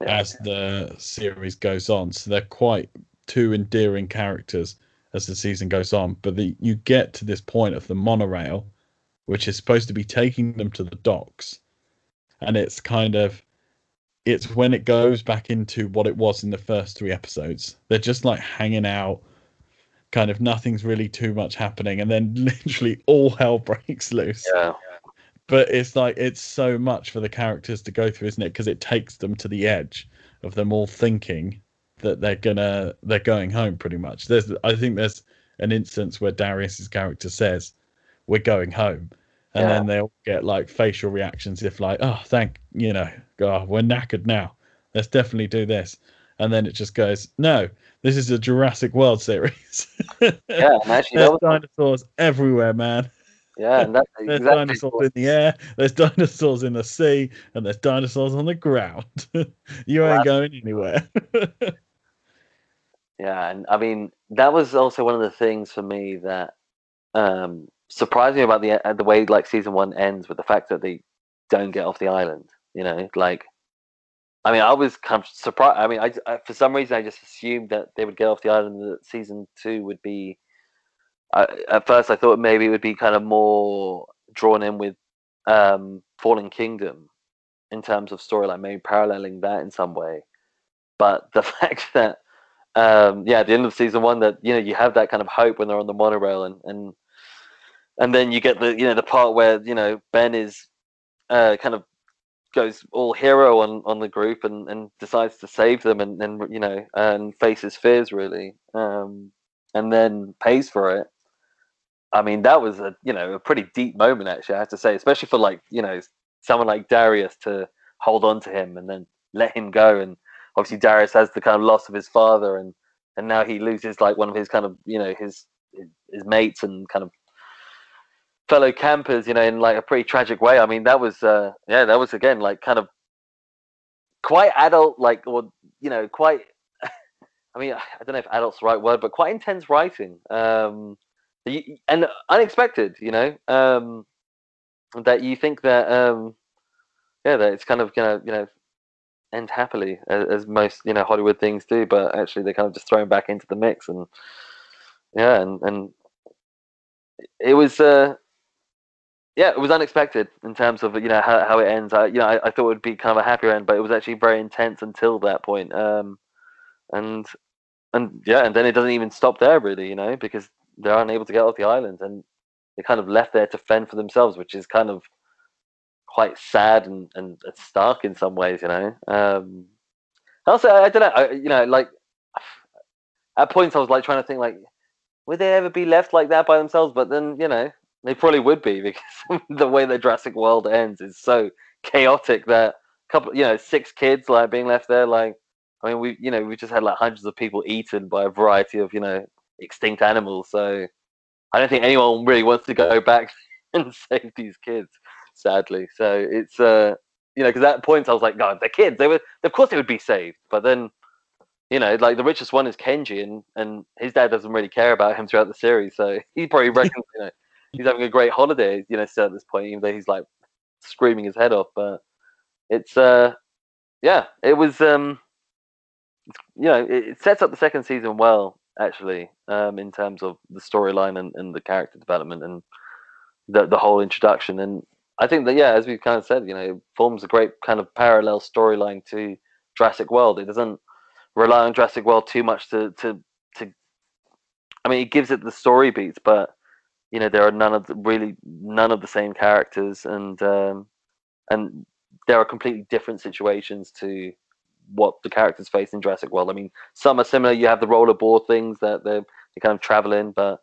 Yeah. as the series goes on. So they're quite two endearing characters as the season goes on. But the, you get to this point of the monorail, which is supposed to be taking them to the docks, and it's kind of it's when it goes back into what it was in the first three episodes. They're just like hanging out, kind of nothing's really too much happening, and then literally all hell breaks loose. yeah. But it's like it's so much for the characters to go through, isn't it? Because it takes them to the edge of them all thinking that they're gonna they're going home pretty much. There's I think there's an instance where Darius's character says, We're going home. And Yeah. then they'll get like facial reactions if like, oh thank you know, God, we're knackered now. Let's definitely do this. And then it just goes, No, this is a Jurassic World series. Yeah, and actually, There's was, dinosaurs everywhere, man. yeah, and that's There's dinosaurs what- in the air, there's dinosaurs in the sea, and there's dinosaurs on the ground. you Well, ain't going anywhere. Yeah, and I mean that was also one of the things for me that um, surprised me about the uh, the way like season one ends with the fact that they don't get off the island. You know, like I mean, I was kind of surprised. I mean, I, I, for some reason I just assumed that they would get off the island. That season two would be. At first, I thought maybe it would be kind of more drawn in with um, Fallen Kingdom in terms of storyline, maybe paralleling that in some way. But the fact that um, yeah, at the end of season one, that you know you have that kind of hope when they're on the monorail, and and and then you get the you know the part where you know Ben is uh, kind of goes all hero on on the group and and decides to save them and and you know and faces fears really, um, and then pays for it. I mean, that was a you know a pretty deep moment actually. I have to say, especially for like you know someone like Darius to hold on to him and then let him go and obviously Darius has the kind of loss of his father, and and now he loses like one of his kind of you know his his mates and kind of fellow campers, you know, in like a pretty tragic way. I mean, that was uh, yeah, that was again like kind of quite adult, like or you know, quite. I mean, I don't know if adult's the right word, but quite intense writing, um, and unexpected. You know, um, that you think that um, yeah, that it's kind of gonna you know end happily, as, as, most you know Hollywood things do. But actually, they're kind of just thrown back into the mix, and yeah, and and it was uh, yeah, it was unexpected in terms of you know how, how it ends. I you know I, I thought it would be kind of a happier end, but it was actually very intense until that point. Um, and and yeah, and then it doesn't even stop there really, you know, because they're unable to get off the island and they're kind of left there to fend for themselves, which is kind of quite sad and, and stark in some ways, you know. Um, also, I, I don't know, I, you know, like at points I was like trying to think like, would they ever be left like that by themselves? But then, you know, they probably would be because the way the Jurassic World ends is so chaotic that a couple, you know, six kids like being left there, like, I mean, we, you know, we just had like hundreds of people eaten by a variety of, you know, extinct animals. So I don't think anyone really wants to go back and save these kids sadly. So it's uh, you know, because at point I was like, God, they're kids. They were, of course, they would be saved. But then, you know, like the richest one is Kenji, and and his dad doesn't really care about him throughout the series. So he probably reckons, you know, he's having a great holiday. You know, still at this point, even though he's like screaming his head off. But it's uh, yeah, it was um, you know, it, it sets up the second season well actually um, in terms of the storyline and, and the character development and the the whole introduction and I think that yeah, as we've kind of said, you know, it forms a great kind of parallel storyline to Jurassic World. It doesn't rely on Jurassic World too much to to to. I mean, it gives it the story beats, but you know, there are none of the really none of the same characters, and um, and there are completely different situations to what the characters face in Jurassic World. I mean, some are similar. You have the rollerboard things that they're, they kind of traveling, but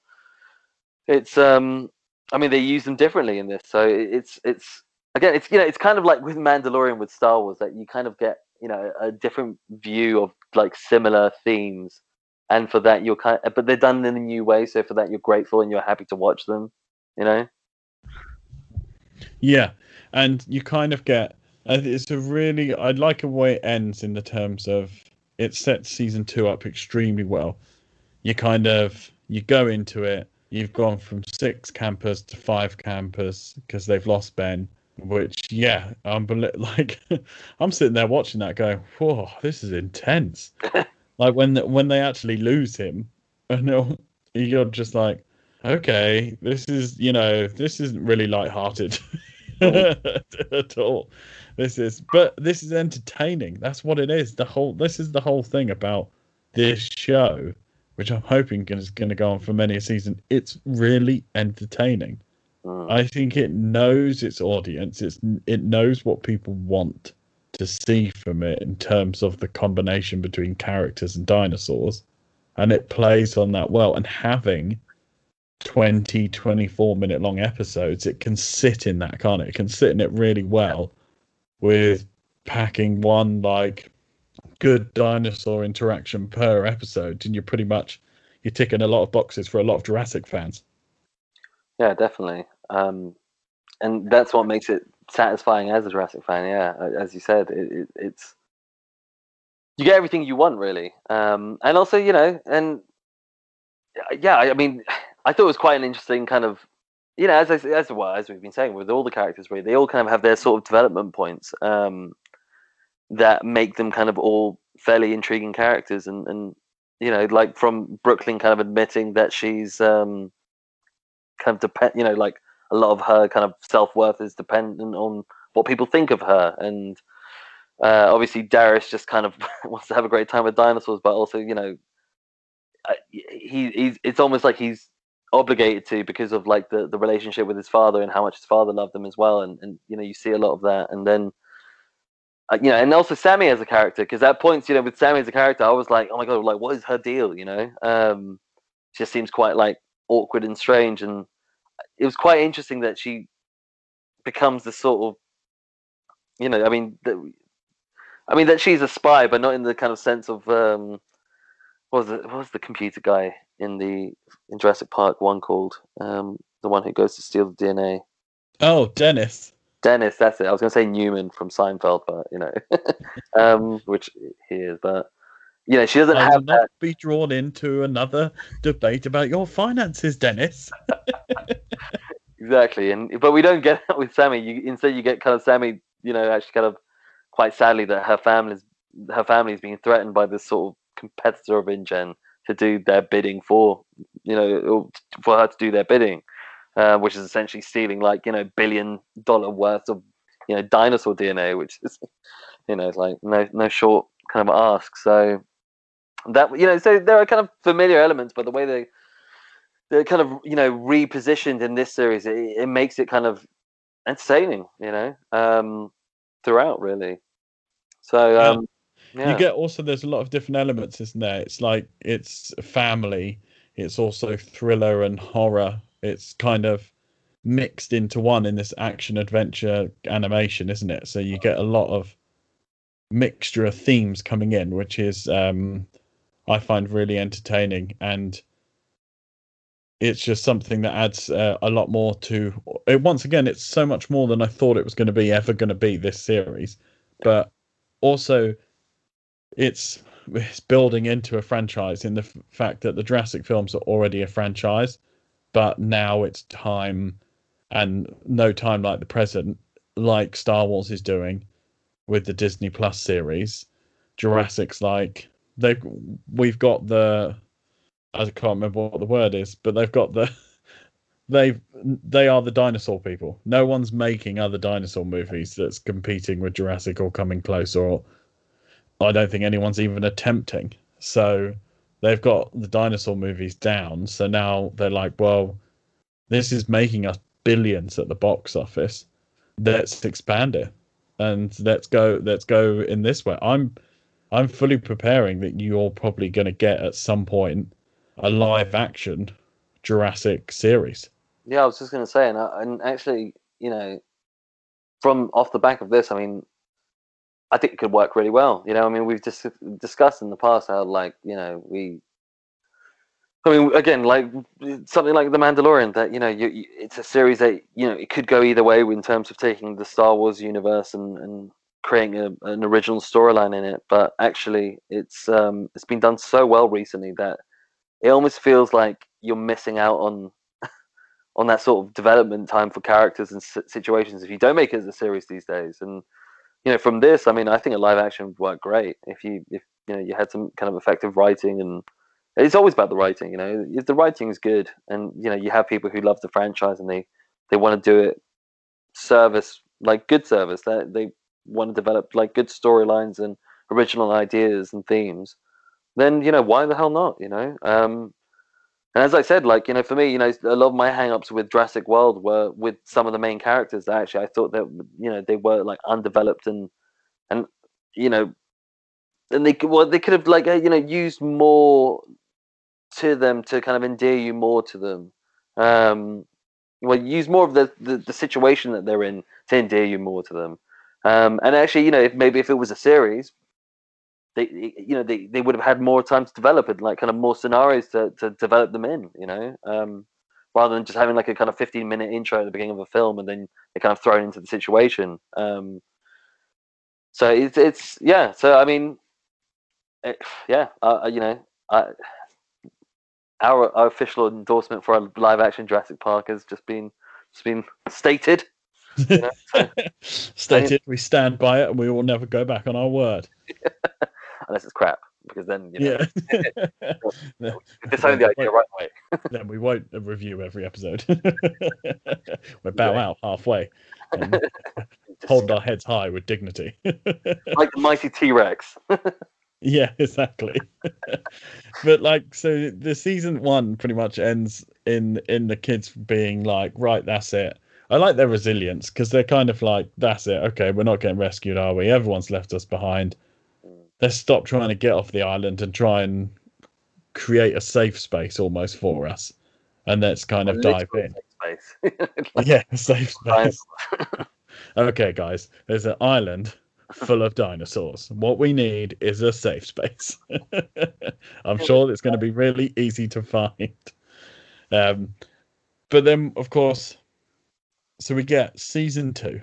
it's um I mean, they use them differently in this, so it's it's again, it's you know, it's kind of like with Mandalorian with Star Wars that you kind of get you know a different view of like similar themes, and for that you're kind, of, but they're done in a new way, so for that you're grateful and you're happy to watch them, you know. Yeah, and you kind of get uh, it's a really I like a way it ends in the terms of it sets season two up extremely well. You kind of you go into it you've gone from six campers to five campers because they've lost Ben. Which, yeah, I'm like, I'm sitting there watching that, going, "Whoa, this is intense!" like when when they actually lose him, and you're just like, "Okay, this is you know, this isn't really light-hearted at all. This is, but this is entertaining. That's what it is. The whole this is the whole thing about this show which I'm hoping is going to go on for many a season, it's really entertaining. Mm. I think it knows its audience. It's it knows what people want to see from it in terms of the combination between characters and dinosaurs, and it plays on that well. And having 20, 24 minute long episodes, it can sit in that, can't it? It can sit in it really well with packing one like good dinosaur interaction per episode, and you're pretty much you're ticking a lot of boxes for a lot of Jurassic fans. Yeah, definitely. Um, and that's what makes it satisfying as a Jurassic fan. Yeah, as you said, it, it, it's you get everything you want really, um, and also you know, and yeah, I mean, I thought it was quite an interesting kind of, you know, as I, as well as we've been saying with all the characters, really, they all kind of have their sort of development points um, that make them kind of all fairly intriguing characters, and and you know, like from Brooklyn kind of admitting that she's um, kind of depend, you know, like a lot of her kind of self worth is dependent on what people think of her, and uh, obviously Darius just kind of wants to have a great time with dinosaurs, but also you know he he's it's almost like he's obligated to because of like the the relationship with his father and how much his father loved him as well. And and you know you see a lot of that. And then uh, you know and also Sammy as a character because at points you know with Sammy as a character I was like oh my god like what is her deal? You know? Um she just seems quite like awkward and strange. And it was quite interesting that she becomes the sort of you know I mean the, I mean that she's a spy but not in the kind of sense of um what was it? What was the computer guy in the in Jurassic Park one called? Um, the one who goes to steal the DNA. Oh, Dennis. Dennis, that's it. I was going to say Newman from Seinfeld, but you know, um, which he is. But you know, she doesn't I have will not that. be drawn into another debate about your finances, Dennis. Exactly, and but we don't get that with Sammy. You instead you get kind of Sammy, you know, actually kind of quite sadly that her family's her family's being threatened by this sort of competitor of InGen to do their bidding for, you know, for her to do their bidding, uh, which is essentially stealing like you know billion dollar worth of you know dinosaur DNA, which is you know like no no short kind of ask. So that you know, so there are kind of familiar elements, but the way they they're kind of you know repositioned in this series, it, it makes it kind of entertaining, you know, um, throughout really. So um, yeah. You get also there's a lot of different elements, isn't there? It's like it's family, it's also thriller and horror. It's kind of mixed into one in this action adventure animation, isn't it? So you get a lot of mixture of themes coming in, which is um, I find really entertaining and it's just something that adds uh, a lot more to it. Once again, it's so much more than I thought it was going to be ever going to be this series, but also it's it's building into a franchise in the f- fact that the Jurassic films are already a franchise, but now it's time and no time like the present, like Star Wars is doing with the Disney Plus series. Jurassic's like they've we've got the I can't remember what the word is, but they've got the they they are the dinosaur people. No one's making other dinosaur movies that's competing with Jurassic or coming close or I don't think anyone's even attempting. So they've got the dinosaur movies down. So now they're like, well, this is making us billions at the box office. Let's expand it and let's go. Let's go in this way. I'm I'm fully preparing that you're probably going to get at some point a live action Jurassic series. Yeah, I was just going to say, and, and actually, you know, from off the back of this, I mean, I think it could work really well. You know, I mean, we've just discussed in the past how, like, you know, we. I mean, again, like something like The Mandalorian, that you know, you, you, it's a series that you know it could go either way in terms of taking the Star Wars universe and, and creating a, an original storyline in it. But actually, it's um, it's been done so well recently that it almost feels like you're missing out on on that sort of development time for characters and situations if you don't make it as a series these days. And you know, from this, I mean, I think a live action would work great if you if you know you had some kind of effective writing and it's always about the writing. You know, if the writing is good and you know you have people who love the franchise and they they want to do it service like good service that they want to develop like good storylines and original ideas and themes then you know why the hell not you know um and as I said, like you know, for me, you know, a lot of my hangups with Jurassic World were with some of the main characters. That actually, I thought that you know they were like undeveloped and and you know, and they well they could have like you know used more to them to kind of endear you more to them. Um, well, use more of the, the, the situation that they're in to endear you more to them. Um, and actually, you know, if maybe if it was a series, they you know they, they would have had more time to develop it like kind of more scenarios to, to develop them in you know um, rather than just having like a kind of 15 minute intro at the beginning of a film and then they're kind of thrown into the situation um, so it's it's yeah so i mean it, yeah, uh, you know, I, our, our official endorsement for a live action Jurassic Park has just been just been stated. You know, so, Stated, we stand by it, and we will never go back on our word. unless it's crap, because then you know, Yeah. disown the idea right away. then we won't review every episode. we bow Yeah. out halfway and hold our heads high with dignity. like the mighty T Rex. yeah, exactly. but like, so the season one pretty much ends in in the kids being like, right, that's it. I like their resilience because they're kind of like, that's it. Okay, we're not getting rescued, are we? Everyone's left us behind. Let's stop trying to get off the island and try and create a safe space almost for us. And let's kind of dive in. Like, Yeah, safe space. okay, guys, there's an island full of dinosaurs. What we need is a safe space. I'm sure it's going to be really easy to find. Um, but then, of course, so we get season two,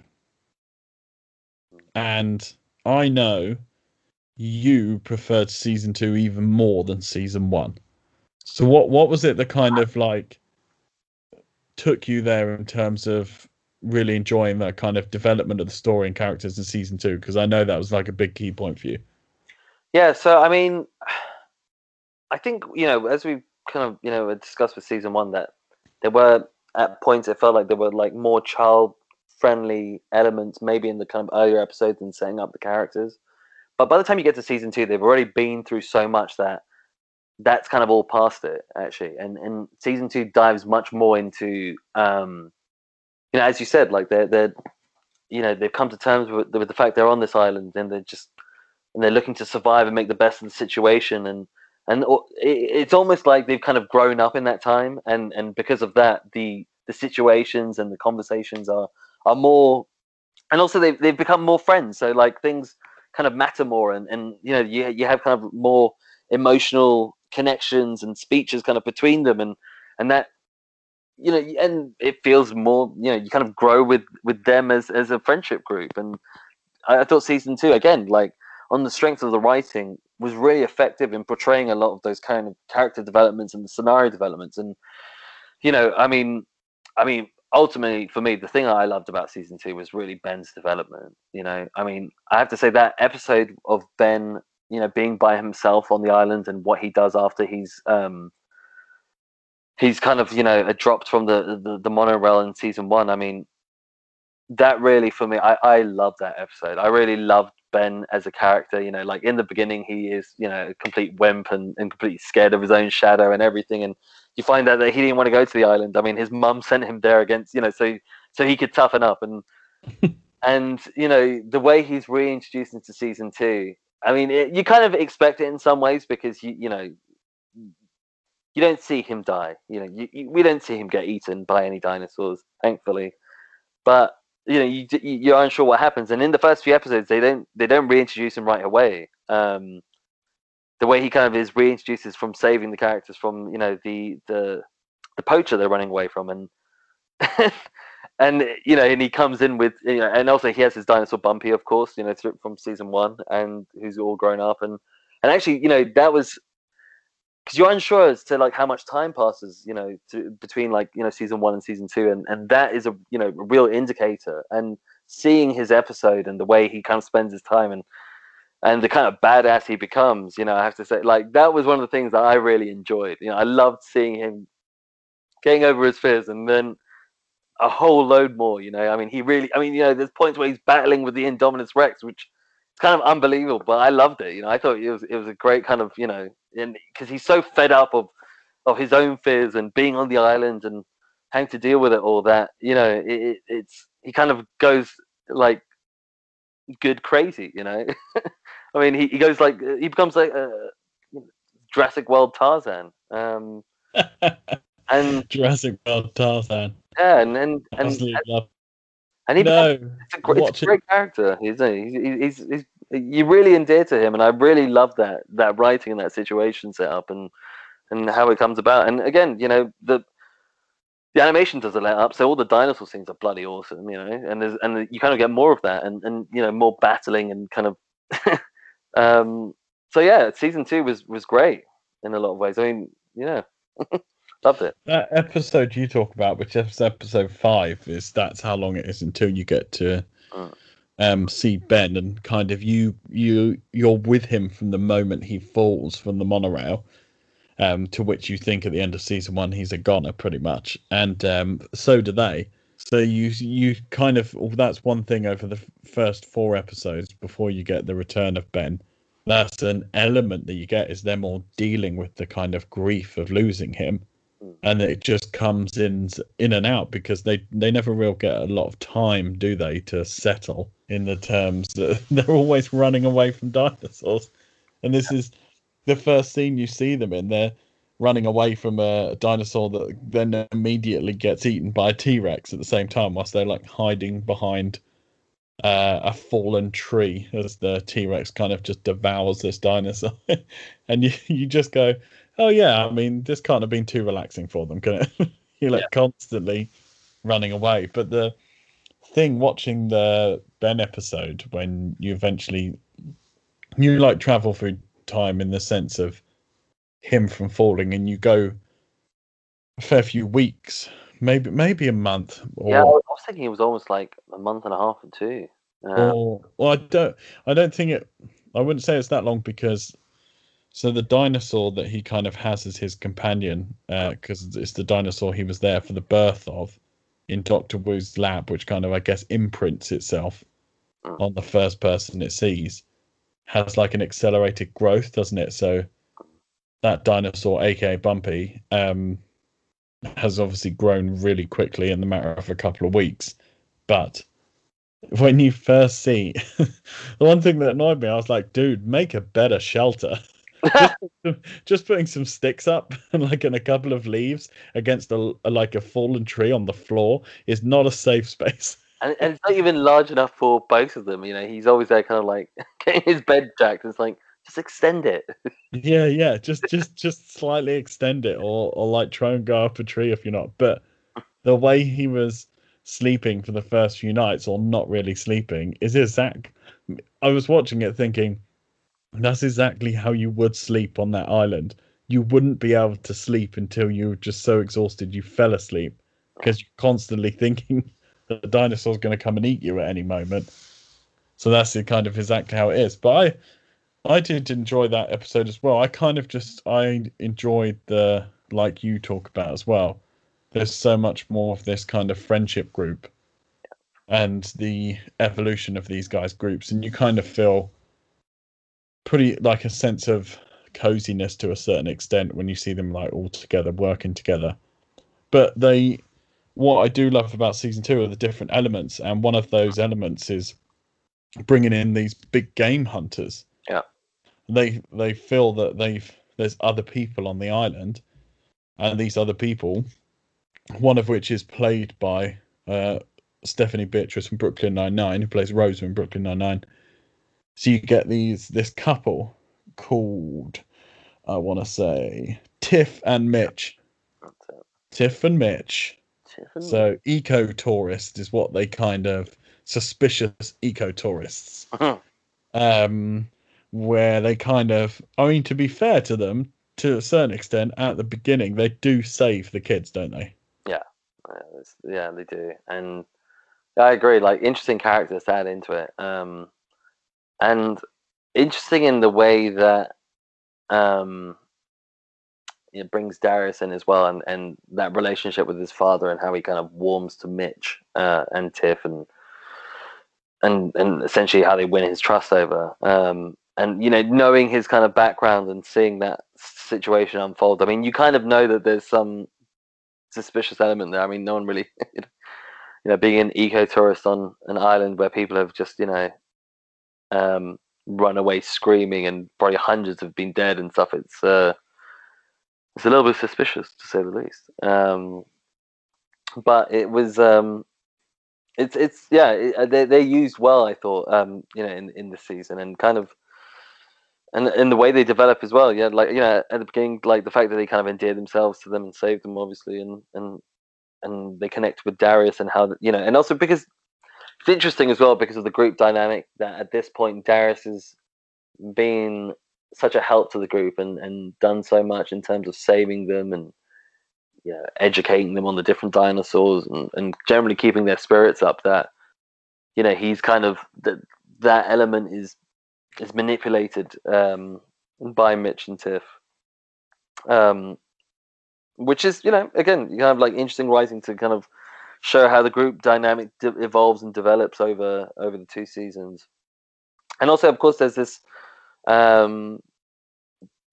and I know you preferred season two even more than season one. So what what was it that kind of like took you there in terms of really enjoying that kind of development of the story and characters in season two? Because I know that was like a big key point for you. Yeah, so I mean, I think you know, as we kind of you know discussed with season one, that there were at points it felt like there were like more child friendly elements, maybe in the kind of earlier episodes and setting up the characters. But by the time you get to season two, they've already been through so much that that's kind of all past it actually. And and season two dives much more into, um, you know, as you said, like they're they're, you know, they've come to terms with with the fact they're on this island and they're just and they're looking to survive and make the best of the situation. And and it's almost like they've kind of grown up in that time. And and because of that the the situations and the conversations are are more and also they've, they've become more friends. So like things kind of matter more and and you know you, you have kind of more emotional connections and speeches kind of between them and and that you know and it feels more you know you kind of grow with with them as as a friendship group. And I, I thought season two again like on the strength of the writing was really effective in portraying a lot of those kind of character developments and the scenario developments. And you know i mean i mean ultimately for me the thing i loved about season two was really ben's development you know? I mean i have to say that episode of ben you know being by himself on the island and what he does after he's um he's kind of you know dropped from the the, the monorail in season one i mean that really for me i i love that episode. I really loved ben as a character you know? Like in the beginning he is you know a complete wimp and, and completely scared of his own shadow and everything and you find out that he didn't want to go to the island. I mean his mum sent him there against you know so so he could toughen up. And and you know the way he's reintroduced into season two i mean it, you kind of expect it in some ways because you you know you don't see him die. You know you, you, we don't see him get eaten by any dinosaurs thankfully. But you know you, you- you're unsure what happens. And in the first few episodes they don't they don't reintroduce him right away. Um the way he kind of is reintroduces from saving the characters from you know the the the poacher they're running away from and and you know and he comes in with you know and also he has his dinosaur bumpy of course you know from season one and who's all grown up and and actually you know that was because you're unsure as to like how much time passes you know to, between like you know season one and season two and and that is a you know a real indicator and seeing his episode and the way he kind of spends his time and and the kind of badass he becomes you know i have to say like that was one of the things that i really enjoyed. You know i loved seeing him getting over his fears and then a whole load more you know. I mean he really i mean you know there's points where he's battling with the indominus rex which is kind of unbelievable but i loved it you know. I thought it was it was a great kind of you know because he's so fed up of of his own fears and being on the island and having to deal with it all that you know it, it, it's he kind of goes like good crazy you know i mean he, he goes like he becomes like a jurassic world tarzan um and Jurassic World Tarzan. yeah and and and, love. and he becomes it's a, gr- it's a it. great character. He's, he's, he's, he's, you really endear to him, and I really love that that writing and that situation set up, and and how it comes about. And again, you know, the the animation doesn't let up, so all the dinosaur scenes are bloody awesome, you know. And there's and you kind of get more of that, and and you know, more battling and kind of. um so yeah, season two was was great in a lot of ways. I mean, yeah, loved it. That episode you talk about, which is episode five, is that's how long it is until you get to Mm. um, see Ben and kind of you you you're with him from the moment he falls from the monorail. Um, to which you think at the end of season one he's a goner pretty much, and um, so do they. So you you kind of well, that's one thing over the first four episodes before you get the return of Ben. That's an element that you get is them all dealing with the kind of grief of losing him, and it just comes in in and out because they they never real get a lot of time, do they, to settle in the terms that they're always running away from dinosaurs, and this is the first scene you see them in. They're running away from a dinosaur that then immediately gets eaten by a T Rex at the same time, whilst they're like hiding behind uh, a fallen tree as the T Rex kind of just devours this dinosaur. and you, you just go, oh, yeah, I mean, this can't have been too relaxing for them, can it? You're like constantly running away. But the thing watching the Ben episode when you eventually you like travel through time in the sense of him from falling and you go a fair few weeks maybe maybe a month or, Yeah, I was thinking it was almost like a month and a half or two. Uh, or well i don't i don't think it i wouldn't say it's that long because so the dinosaur that he kind of has as his companion because it's the dinosaur he was there for the birth of in dr wu's lab which kind of i guess imprints itself Mm. on the first person it sees has like an accelerated growth doesn't it? So that dinosaur aka bumpy um has obviously grown really quickly in the matter of a couple of weeks. But when you first see the one thing that annoyed me i was like dude make a better shelter. Just putting some sticks up and like in a couple of leaves against a, a like a fallen tree on the floor is not a safe space and, and it's not even large enough for both of them. You know, he's always there, kind of like getting his bed jacked. It's like just extend it. yeah yeah just just just slightly extend it or or like try and go up a tree if you're not but the way he was sleeping for the first few nights or not really sleeping is exact i was watching it thinking that's exactly how you would sleep on that island you wouldn't be able to sleep until you were just so exhausted you fell asleep because you're constantly thinking the dinosaur's going to come and eat you at any moment so that's the kind of exactly how it is but i I did enjoy that episode as well. I kind of just I enjoyed the like you talk about as well. There's so much more of this kind of friendship group and the evolution of these guys' groups, and you kind of feel pretty like a sense of coziness to a certain extent when you see them like all together working together. But they, what I do love about season two are the different elements, and one of those elements is bringing in these big game hunters Yeah, they they feel that they've there's other people on the island, and these other people, one of which is played by uh, Stephanie Beatriz from Brooklyn Nine Nine, who plays Rose in Brooklyn Nine Nine. So you get these this couple called I want to say Tiff and Mitch. Tiff and Mitch. So eco tourist is what they kind of suspicious eco tourists. um, where they kind of, I mean, to be fair to them, to a certain extent, at the beginning, they do save the kids, don't they? Yeah, yeah, they do, and I agree. Like interesting characters to add into it, um, and interesting in the way that um, it brings Darius in as well, and and that relationship with his father and how he kind of warms to Mitch uh, and Tiff, and and and essentially how they win his trust over. Um, and you know, knowing his kind of background and seeing that situation unfold, I mean, you kind of know that there's some suspicious element there. I mean, no one really, you know, being an eco tourist on an island where people have just, you know, um, run away screaming and probably hundreds have been dead and stuff. It's uh, it's a little bit suspicious to say the least. Um, but it was um, it's it's yeah, it, uh, they they used well. I thought um, you know in in the season and kind of. And, and the way they develop as well, yeah, like you know, at the beginning, like the fact that they kind of endear themselves to them and save them, obviously, and and and they connect with Darius and how you know, and also because it's interesting as well because of the group dynamic that at this point Darius is being such a help to the group and and done so much in terms of saving them and you know, educating them on the different dinosaurs and, and generally keeping their spirits up that you know he's kind of that that element is is manipulated um, by Mitch and Tiff. Um, which is you know again you have like interesting writing to kind of show how the group dynamic de- evolves and develops over over the two seasons. And also of course there's this um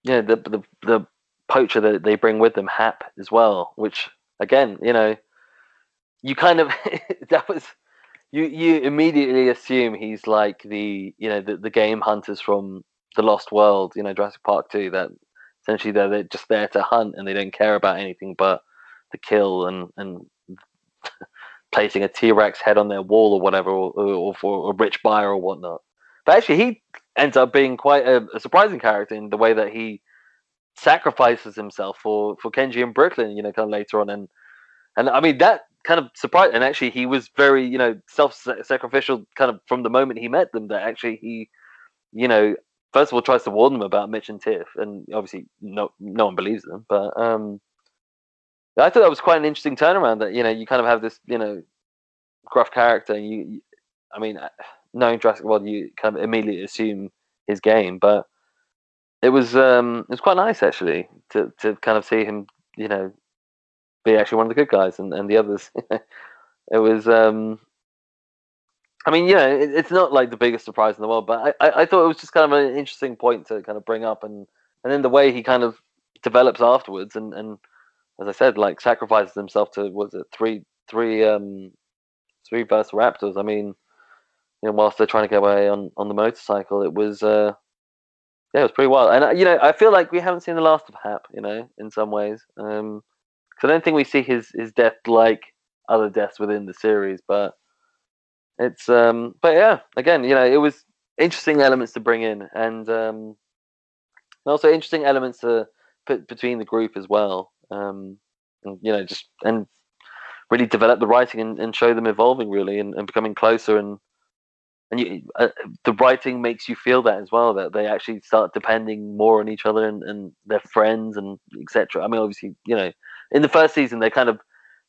you know the the, the poacher that they bring with them hap as well which again you know you kind of that was you you immediately assume he's like the you know the, the game hunters from the lost world you know jurassic park 2 that essentially they're, they're just there to hunt and they don't care about anything but the kill and and placing a T-Rex head on their wall or whatever, or, or for a rich buyer or whatnot. But actually, he ends up being quite a, a, surprising character in the way that he sacrifices himself for for Kenji and Brooklyn. You know, kind of later on, and and I mean that kind of surprised. And actually, he was very you know self-sacrificial kind of from the moment he met them. That actually he, you know, first of all tries to warn them about Mitch and Tiff, and obviously no no one believes them, but um I thought that was quite an interesting turnaround. That you know you kind of have this you know gruff character. And you, I mean, uh, knowing Jurassic World, you kind of immediately assume his game, but it was um it was quite nice actually to to kind of see him you know be actually one of the good guys and and the others. it was um. I mean, you know, it, it's not like the biggest surprise in the world, but I, I, I thought it was just kind of an interesting point to kind of bring up, and and then the way he kind of develops afterwards, and and as I said, like sacrifices himself to was it three three um three Raptors. I mean, you know, whilst they're trying to get away on on the motorcycle, it was uh yeah, it was pretty wild. And uh, you know, I feel like we haven't seen the last of Hap. You know, in some ways, um, because I don't think we see his his death like other deaths within the series, but it's um but yeah again you know it was interesting elements to bring in and um also interesting elements to put between the group as well um, and, you know, just and really develop the writing and, and show them evolving really and, and becoming closer and and you, uh, the writing makes you feel that as well that they actually start depending more on each other and, and their friends and etc. I mean, obviously, you know, in the first season they kind of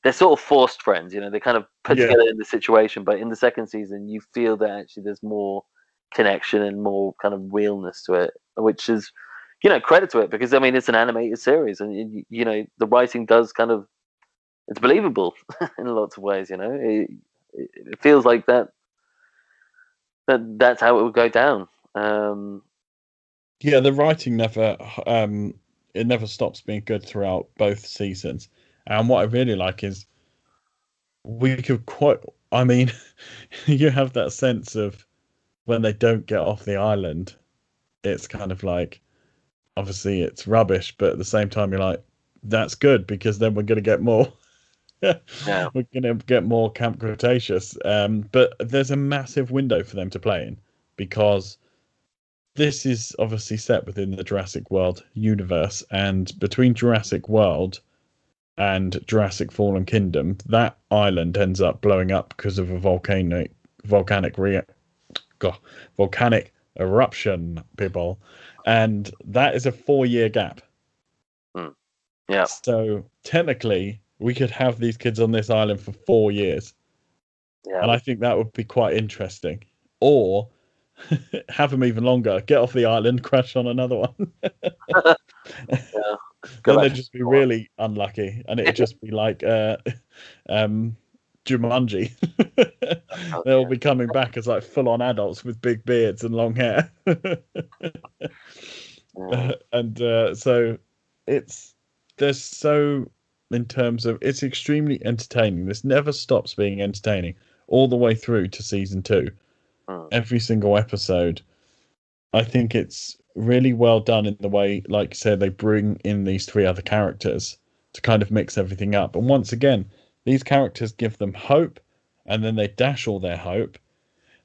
they're sort of forced friends, you know, they kind of put yeah. together in the situation, but in the second season you feel that actually there's more connection and more kind of realness to it, which is you know credit to it because I mean it's an animated series and you know the writing does kind of it's believable in lots of ways. You know, it, it feels like that that that's how it would go down. Um, yeah, the writing never um, it never stops being good throughout both seasons. And what I really like is we could quite. I mean, you have that sense of when they don't get off the island, it's kind of like obviously it's rubbish, but at the same time you're like, that's good because then we're going to get more. Yeah. We're going to get more Camp Cretaceous. Um, but there's a massive window for them to play in because this is obviously set within the Jurassic World universe, and between Jurassic World and Jurassic Fallen Kingdom, that island ends up blowing up because of a volcanic volcanic re- God, volcanic eruption. People, and that is a four year gap. Mm. Yeah. So technically, we could have these kids on this island for four years. Yeah. And I think that would be quite interesting. Or have them even longer, get off the island, crash on another one. yeah. then they'd just be really unlucky, and it'd just be like uh, um, Jumanji. They'll be coming back as like full on adults with big beards and long hair. and uh, so it's there's so in terms of it's extremely entertaining. This never stops being entertaining all the way through to season two. Hmm. Every single episode. I think it's really well done in the way, like you said, they bring in these three other characters to kind of mix everything up. And once again, these characters give them hope, and then they dash all their hope.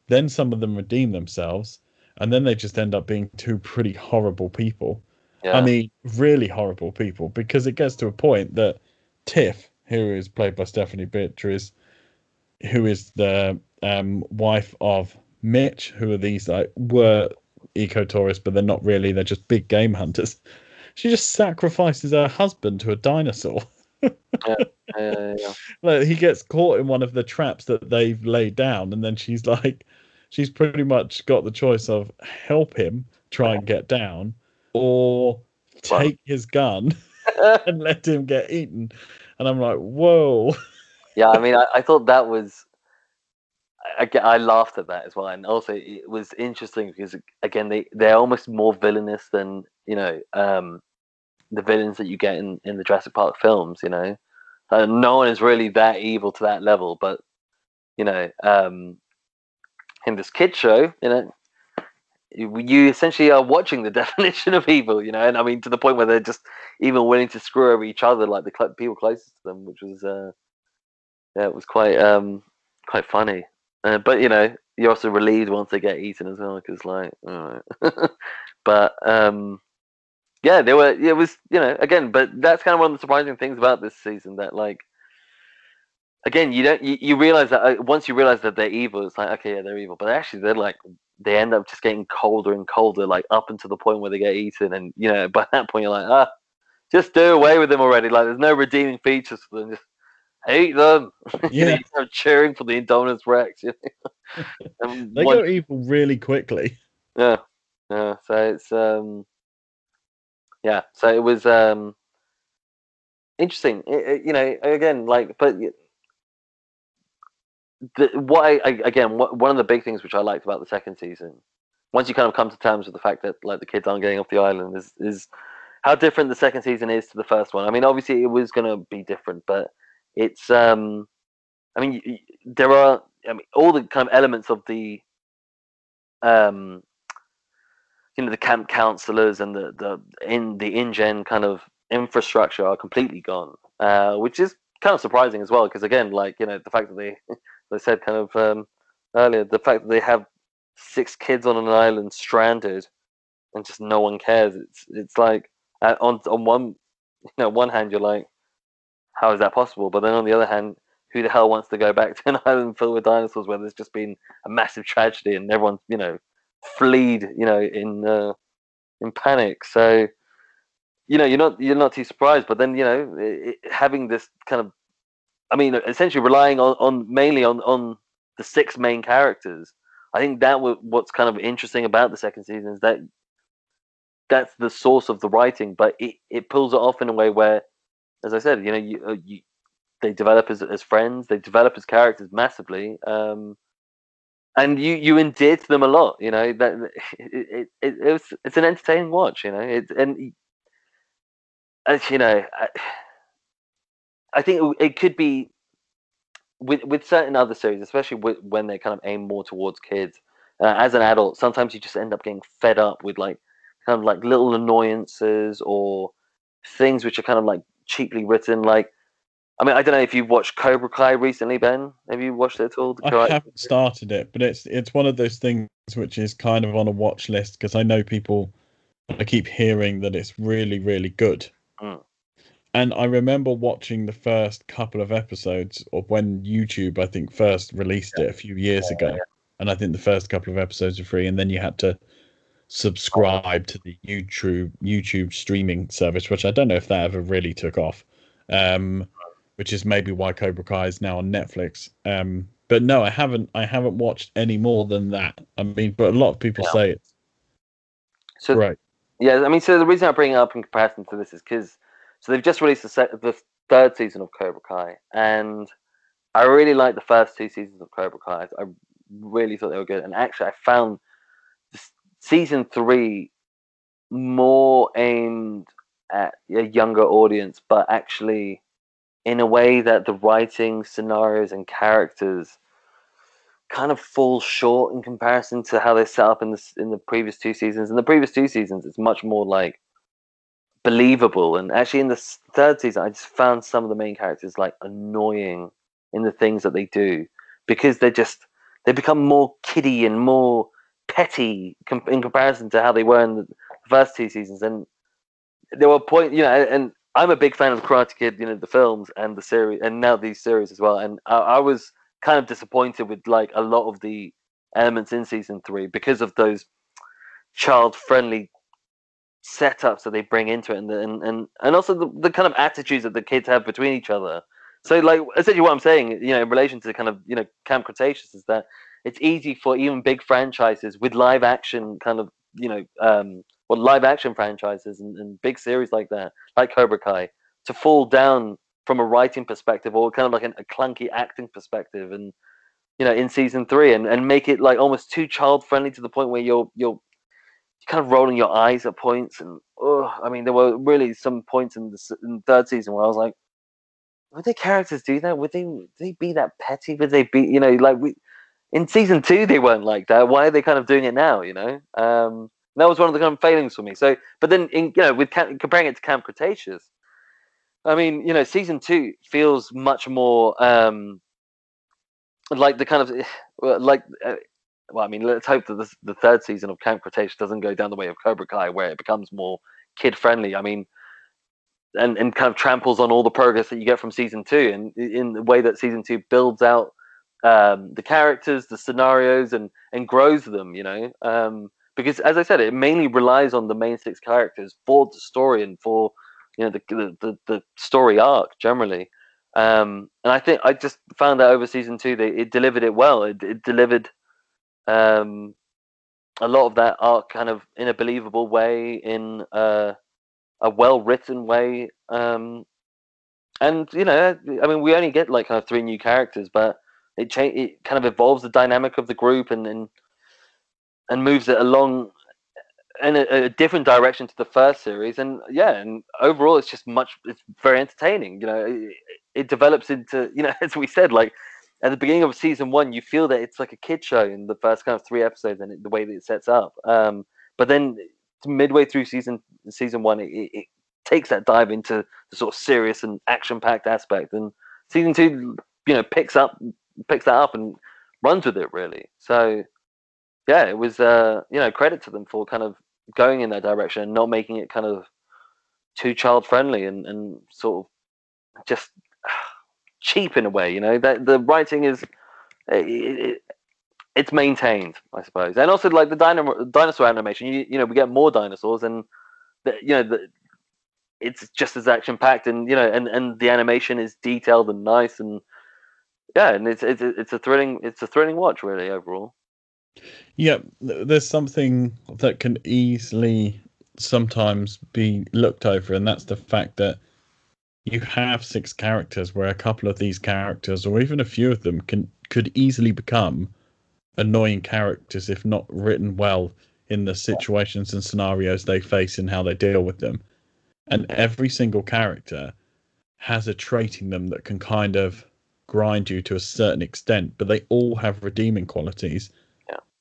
Then some of them redeem themselves, and then they just end up being two pretty horrible people. Yeah. I mean, really horrible people, because it gets to a point that Tiff, who is played by Stephanie Beatriz, who is the um, wife of Mitch, who are these like were ecotourists, but they're not really. They're just big game hunters. She just sacrifices her husband to a dinosaur. yeah, yeah, yeah. like he gets caught in one of the traps that they've laid down, and then she's like, she's pretty much got the choice of help him try and get down, or take his gun and let him get eaten. And I'm like, whoa. yeah, I mean, I, I thought that was. I, I, laughed at that as well, and also it was interesting because again, they they're almost more villainous than you know um, the villains that you get in in the Jurassic Park films. You know, uh, no one is really that evil to that level, but you know, um, in this kid show, you know, you, essentially are watching the definition of evil, you know, and I mean to the point where they're just even willing to screw over each other, like the cl- people closest to them, which was, uh, yeah, it was quite, um, quite funny. Uh, but you know, you're also relieved once they get eaten as well, because like, but um, yeah, they were. It was, you know, again, but that's kind of one of the surprising things about this season that like again, you don't you, you realize that uh, once you realize that they're evil, it's like okay, yeah, they're evil, but actually they're like they end up just getting colder and colder, like up until the point where they get eaten, and you know by that point you're like ah, just do away with them already. Like there's no redeeming features for them. Just hate them. Yeah. cheering for the Indominus Rex. You know? they one, go evil really quickly. Yeah, yeah. So it's um, yeah. So it was um, interesting. It, it, you know, again, like, but the, what I, I again what, one of the big things which I liked about the second season, once you kind of come to terms with the fact that like the kids aren't getting off the island, is is how different the second season is to the first one. I mean, obviously it was going to be different, but it's um, I mean, there are I mean all the kind of elements of the um, you know, the camp counselors and the the in the InGen kind of infrastructure are completely gone, uh, which is kind of surprising as well because again, like you know, the fact that they I said kind of um, earlier, the fact that they have six kids on an island stranded and just no one cares. It's it's like uh, on on one you know one hand you're like, how is that possible? But then on the other hand, who the hell wants to go back to an island filled with dinosaurs where there's just been a massive tragedy and everyone's you know fleed you know in uh, in panic. So you know you're not you're not too surprised. But then you know it, having this kind of I mean, essentially relying on, on mainly on, on the six main characters. I think that w- what's kind of interesting about the second season is that that's the source of the writing, but it, it pulls it off in a way where, as I said, you know, you, uh, you they develop as, as friends, they develop as characters massively, um, and you you endear to them a lot. You know that it, it, it, it was it's an entertaining watch. You know, it and as you know. I, I think it could be with with certain other series, especially with, when they kind of aim more towards kids. Uh, as an adult, sometimes you just end up getting fed up with like kind of like little annoyances or things which are kind of like cheaply written. Like, I mean, I don't know if you've watched Cobra Kai recently, Ben. Have you watched it at all? I haven't started it, but it's it's one of those things which is kind of on a watch list because I know people. I keep hearing that it's really, really good. Mm. And I remember watching the first couple of episodes of when YouTube, I think, first released it a few years Yeah, ago. And I think the first couple of episodes are free, and then you had to subscribe to the YouTube YouTube streaming service, which I don't know if that ever really took off. Um, which is maybe why Cobra Kai is now on Netflix. Um, but no, I haven't. I haven't watched any more than that. I mean, but a lot of people Yeah. say it. So right. Yeah, I mean, so the reason I bring it up in comparison to this is because so they've just released the, the third season of Cobra Kai, and I really liked the first two seasons of Cobra Kai. I really thought they were good, and actually, I found season three more aimed at a younger audience, but actually in a way that the writing, scenarios, and characters kind of fall short in comparison to how they set up in the in the previous two seasons. In the previous two seasons, it's much more like believable. And actually, in the third season, I just found some of the main characters like annoying in the things that they do because they're just they become more kiddie and more petty com- in comparison to how they were in the first two seasons. And there were point, you know, and I'm a big fan of Karate Kid, you know, the films and the series, and now these series as well. And I, I was kind of disappointed with like a lot of the elements in season three because of those child friendly setups that they bring into it and and, and and also the, the kind of attitudes that the kids have between each other. So like essentially what i'm saying you know in relation to kind of you know camp cretaceous is that it's easy for even big franchises with live action kind of you know um well live action franchises and, and big series like that like cobra kai to fall down from a writing perspective or kind of like an, a clunky acting perspective and you know in season three and, and make it like almost too child friendly to the point where you're you're kind of rolling your eyes at points and oh i mean there were really some points in the, in the third season where i was like would their characters do that? Would they would they be that petty? Would they be you know like we in season two they weren't like that. Why are they kind of doing it now you know? Um that was one of the kind of failings for me. So but then in you know with comparing it to camp cretaceous I mean, you know, season two feels much more um, like the kind of like. Uh, well, I mean, let's hope that this, the third season of Camp Cretaceous doesn't go down the way of Cobra Kai, where it becomes more kid friendly. I mean, and and kind of tramples on all the progress that you get from season two, and in the way that season two builds out um, the characters, the scenarios, and and grows them. You know, um, because as I said, it mainly relies on the main six characters for the story and for you know the the, the story arc generally. Um, and I think I just found that over season two, they it delivered it well. It, it delivered um, a lot of that arc kind of in a believable way, in uh, a well written way. Um, and you know, I mean, we only get like kind of three new characters, but it cha- it kind of evolves the dynamic of the group and and, and moves it along in a, a, different direction to the first series and yeah and overall it's just much it's very entertaining you know it, it, develops into you know as we said like at the beginning of season one you feel that it's like a kid show in the first kind of three episodes and the way that it sets up. Um, but then midway through season season one it, it takes that dive into the sort of serious and action packed aspect. And season two you know picks up picks that up and runs with it really. So yeah, it was uh, you know credit to them for kind of going in that direction and not making it kind of too child friendly and, and sort of just cheap in a way. You know that the writing is it, it, it's maintained, I suppose, and also like the dino- dinosaur animation. You you know we get more dinosaurs and the, you know the, it's just as action packed and you know and and the animation is detailed and nice and yeah and it's it's it's a thrilling it's a thrilling watch really overall. Yeah, there's something that can easily sometimes be looked over, and that's the fact that you have six characters where a couple of these characters, or even a few of them, can could easily become annoying characters if not written well in the situations and scenarios they face and how they deal with them. And every single character has a trait in them that can kind of grind you to a certain extent, but they all have redeeming qualities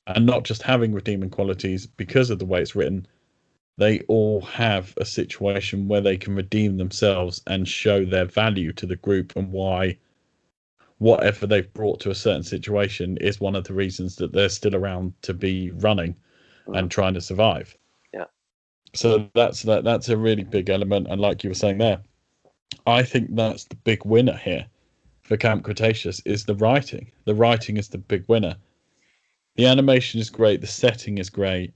and not just having redeeming qualities because of the way it's written they all have a situation where they can redeem themselves and show their value to the group and why whatever they've brought to a certain situation is one of the reasons that they're still around to be running mm. and trying to survive yeah so that's that that's a really big element and like you were saying there i think that's the big winner here for camp cretaceous is the writing the writing is the big winner the animation is great. The setting is great.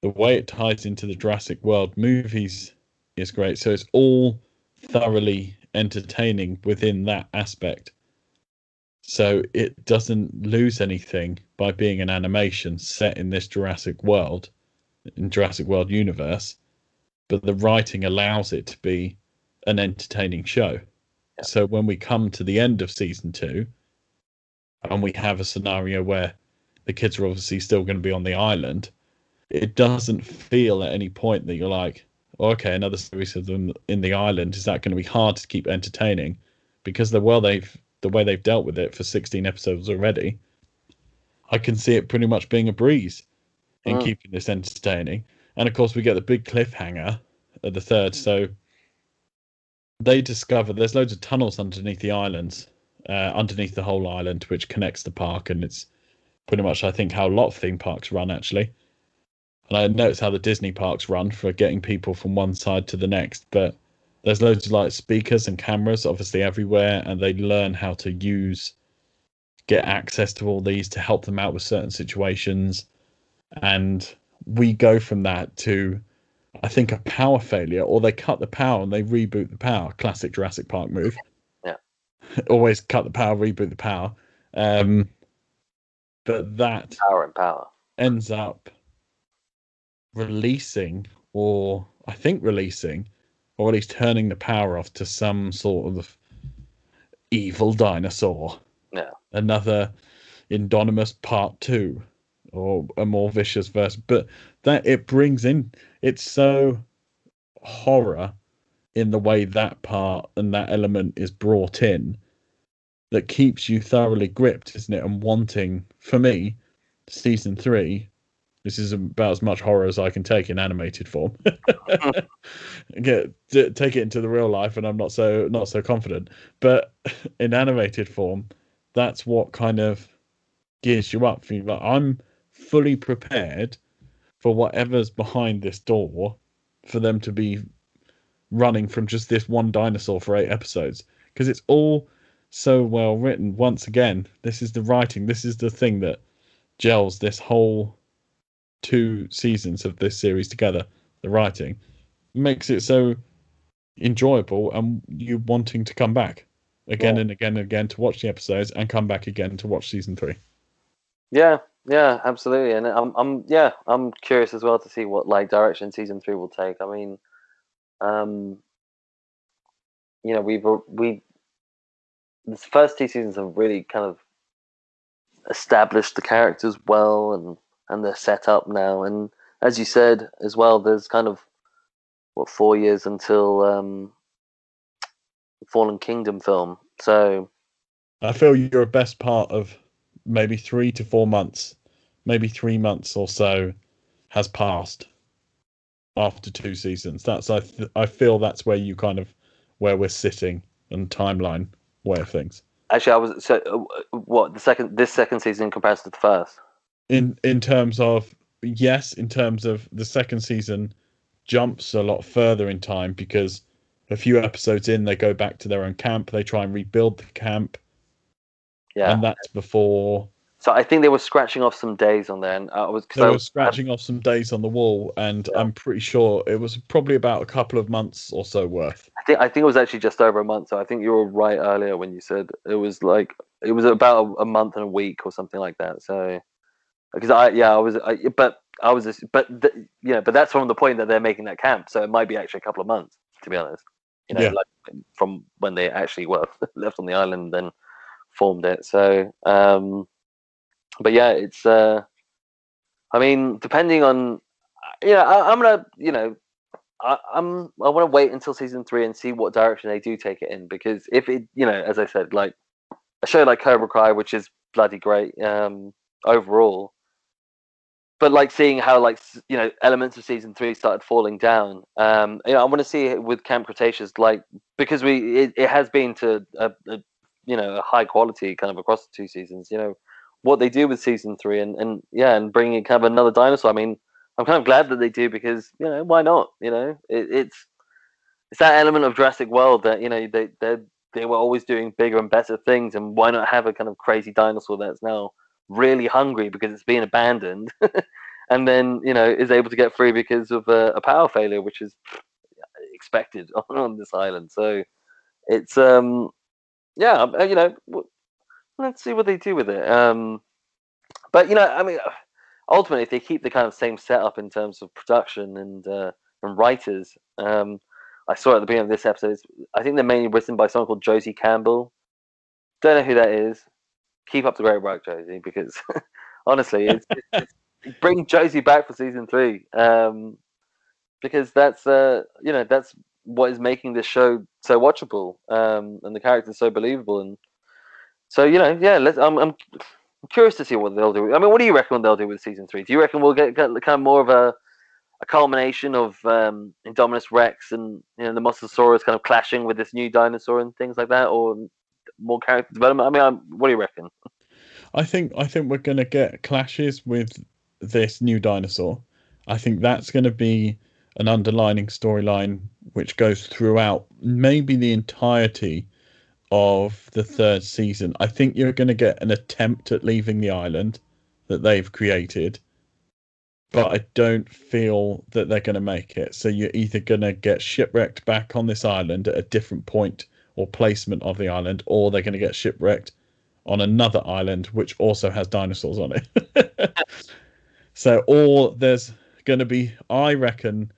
The way it ties into the Jurassic World movies is great. So it's all thoroughly entertaining within that aspect. So it doesn't lose anything by being an animation set in this Jurassic World, in Jurassic World universe, but the writing allows it to be an entertaining show. Yeah. So when we come to the end of season two, and we have a scenario where the kids are obviously still going to be on the island, it doesn't feel at any point that you're like, oh, okay, another series of them in the island. Is that going to be hard to keep entertaining? Because the well they've the way they've dealt with it for 16 episodes already, I can see it pretty much being a breeze in mm. keeping this entertaining. And of course, we get the big cliffhanger at the third. So they discover there's loads of tunnels underneath the islands, uh, underneath the whole island, which connects the park, and it's pretty much I think how a lot of theme parks run actually. And I noticed how the Disney parks run for getting people from one side to the next, but there's loads of like speakers and cameras obviously everywhere and they learn how to use get access to all these to help them out with certain situations and we go from that to I think a power failure, or they cut the power and they reboot the power. Classic Jurassic Park move. Yeah. Always cut the power, reboot the power. Um, but that Power and power. ends up releasing, or I think releasing, or at least turning the power off to some sort of evil dinosaur. Yeah. Another Indominus Part Two, or a more vicious verse. But that it brings in, it's so horror in the way that part and that element is brought in that keeps you thoroughly gripped, isn't it? And wanting, for me, season three. This is about as much horror as I can take in animated form. Get take it into the real life, and I'm not so not so confident. But in animated form, that's what kind of gears you up. For you. Like, I'm fully prepared for whatever's behind this door, for them to be running from just this one dinosaur for eight episodes, because it's all so well written. Once again, this is the writing. This is the thing that gels this whole two seasons of this series together. The writing makes it so enjoyable and you wanting to come back again Yeah. and again and again to watch the episodes and come back again to watch season three. Yeah, yeah, absolutely. And I'm, I'm, yeah, I'm curious as well to see what like direction season three will take. I mean, um, you know, we've we the first two seasons have really kind of established the characters well and and they're set up now. And as you said as well, there's kind of what four years until um, Fallen Kingdom film. So I feel you're a best part of maybe three to four months, maybe three months or so has passed after two seasons. That's I th- I feel that's where you kind of where we're sitting and timeline way of things. actually, I was so uh, what the second this second season in comparison to the first. In in terms of yes, in terms of the second season jumps a lot further in time because a few episodes in they go back to their own camp, they try and rebuild the camp, Yeah. and that's before so I think they were scratching off some days on there, and uh, I was they because were scratching off some days on the wall, and Yeah. I'm pretty sure it was probably about a couple of months or so worth. I think I think it was actually just over a month. So I think you were right earlier when you said it was like it was about a, a month and a week or something like that. So because I yeah I was I, but I was just, but th- know, but that's from the point that they're making that camp. So it might be actually a couple of months to be honest. You know, Yeah. like from when they actually were left on the island and then formed it. So um, but yeah, it's uh, I mean depending on yeah I, I'm gonna you know I, I'm I want to wait until season three and see what direction they do take it in because if it you know as I said like a show like Cobra Kai which is bloody great um overall but like seeing how like you know elements of season three started falling down um you know I want to see it with Camp Cretaceous like because we it, it has been to a, a you know a high quality kind of across the two seasons you know what they do with season three and and yeah and bringing kind of another dinosaur I mean I'm kind of glad that they do because you know why not? You know, it, it's it's that element of Jurassic World that you know they they they were always doing bigger and better things, and why not have a kind of crazy dinosaur that's now really hungry because it's been abandoned, and then you know is able to get free because of a, a power failure, which is expected on, on this island. So it's um yeah uh, you know let's see what they do with it. Um, but you know I mean ultimately, if they keep the kind of same setup in terms of production and uh, and writers, um, I saw at the beginning of this episode. I think they're mainly written by someone called Josie Campbell. Don't know who that is. Keep up the great work, Josie, because honestly, it's, it's, bring Josie back for season three. Um, because that's uh, you know that's what is making this show so watchable, um, and the characters so believable, and so you know, yeah. Let's. I'm, I'm I'm curious to see what they'll do. I mean, what do you reckon they'll do with season three? Do you reckon we'll get, get kind of more of a a culmination of um, Indominus Rex and you know the Mosasaurus kind of clashing with this new dinosaur and things like that, or more character development? I mean, I'm, what do you reckon? I think I think we're gonna get clashes with this new dinosaur. I think that's gonna be an underlining storyline which goes throughout maybe the entirety of the third season. I think you're gonna get an attempt at leaving the island that they've created. but I don't feel that they're going to make it. So you're either going to get shipwrecked back on this island at a different point or placement of the island, or they're going to get shipwrecked on another island which also has dinosaurs on it. so, or there's going to be, I reckon,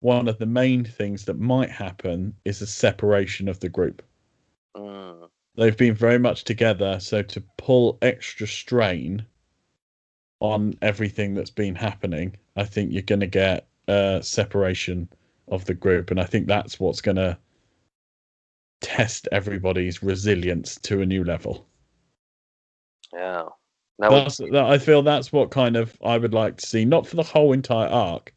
one of the main things that might happen is a separation of the group. Mm. They've been very much together, so to pull extra strain on everything that's been happening, I think you're going to get a separation of the group, and I think that's what's going to test everybody's resilience to a new level. Yeah. That would, that, I feel that's what kind of I would like to see, not for the whole entire arc,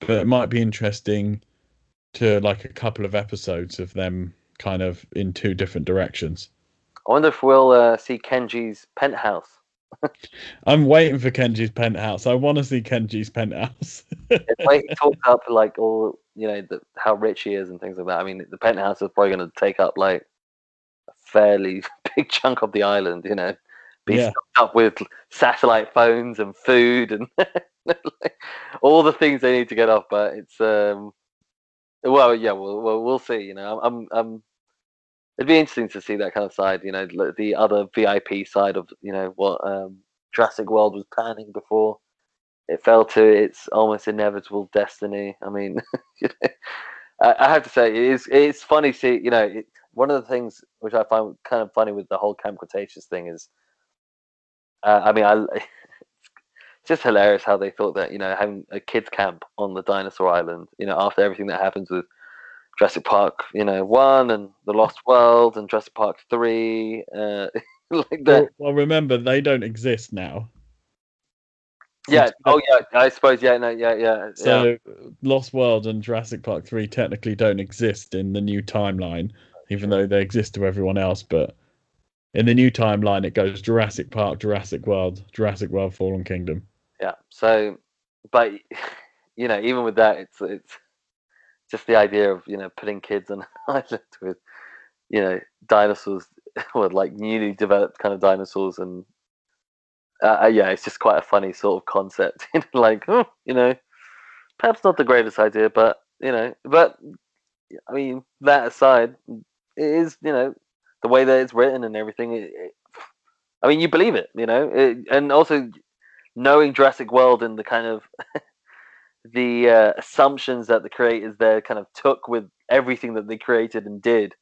but it might be interesting to like a couple of episodes of them kind of in two different directions. I wonder if we'll uh, see Kenji's penthouse. I'm waiting for Kenji's penthouse. I want to see Kenji's penthouse. Like he talks up like all you know the, how rich he is and things like that. I mean, the penthouse is probably going to take up like a fairly big chunk of the island. You know, be Yeah. up with satellite phones and food and all the things they need to get off. But it's um, well, yeah, we'll we'll, we'll see. You know, I'm I'm. It'd be interesting to see that kind of side. You know, the other VIP side of you know what um, Jurassic World was planning before it fell to its almost inevitable destiny. I mean, I, have to say it is it's funny. See, you know, it, one of the things which I find kind of funny with the whole Camp Cretaceous thing is, uh, I mean, I it's just hilarious how they thought that you know having a kids camp on the dinosaur island, you know, after everything that happens with Jurassic Park, you know, one and the Lost World and Jurassic Park three, uh, like that. well, well, remember they don't exist now. Yeah. Oh, yeah. I suppose. Yeah. No. Yeah. Yeah. yeah. So Lost World and Jurassic Park 3 technically don't exist in the new timeline, even though they exist to everyone else. But in the new timeline, it goes Jurassic Park, Jurassic World, Jurassic World Fallen Kingdom. Yeah. So, but you know, even with that, it's it's just the idea of you know putting kids on an island with you know dinosaurs, with like newly developed kind of dinosaurs, and uh, uh, yeah, it's just quite a funny sort of concept. like oh, you know, perhaps not the greatest idea, but you know, but I mean that aside, it is you know the way that it's written and everything. It, it, I mean, you believe it, you know, it, and also knowing Jurassic World and the kind of the uh, assumptions that the creators there kind of took with everything that they created and did.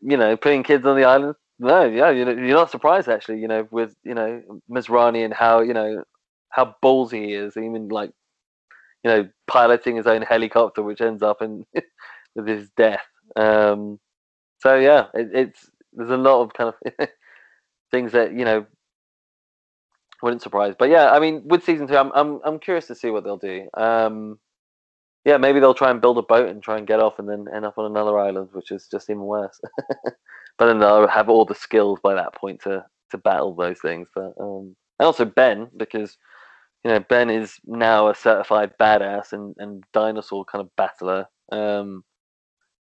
You know, putting kids on the island. No, yeah, you're not surprised actually. You know, with you know Masrani and how you know how ballsy he is, even like you know piloting his own helicopter, which ends up in with his death. Um, so yeah, it, it's there's a lot of kind of things that you know wouldn't surprise. But yeah, I mean, with season two, I'm I'm I'm curious to see what they'll do. Um, yeah, maybe they'll try and build a boat and try and get off, and then end up on another island, which is just even worse. but then they'll have all the skills by that point to to battle those things. But um, and also Ben, because you know Ben is now a certified badass and and dinosaur kind of battler. Um,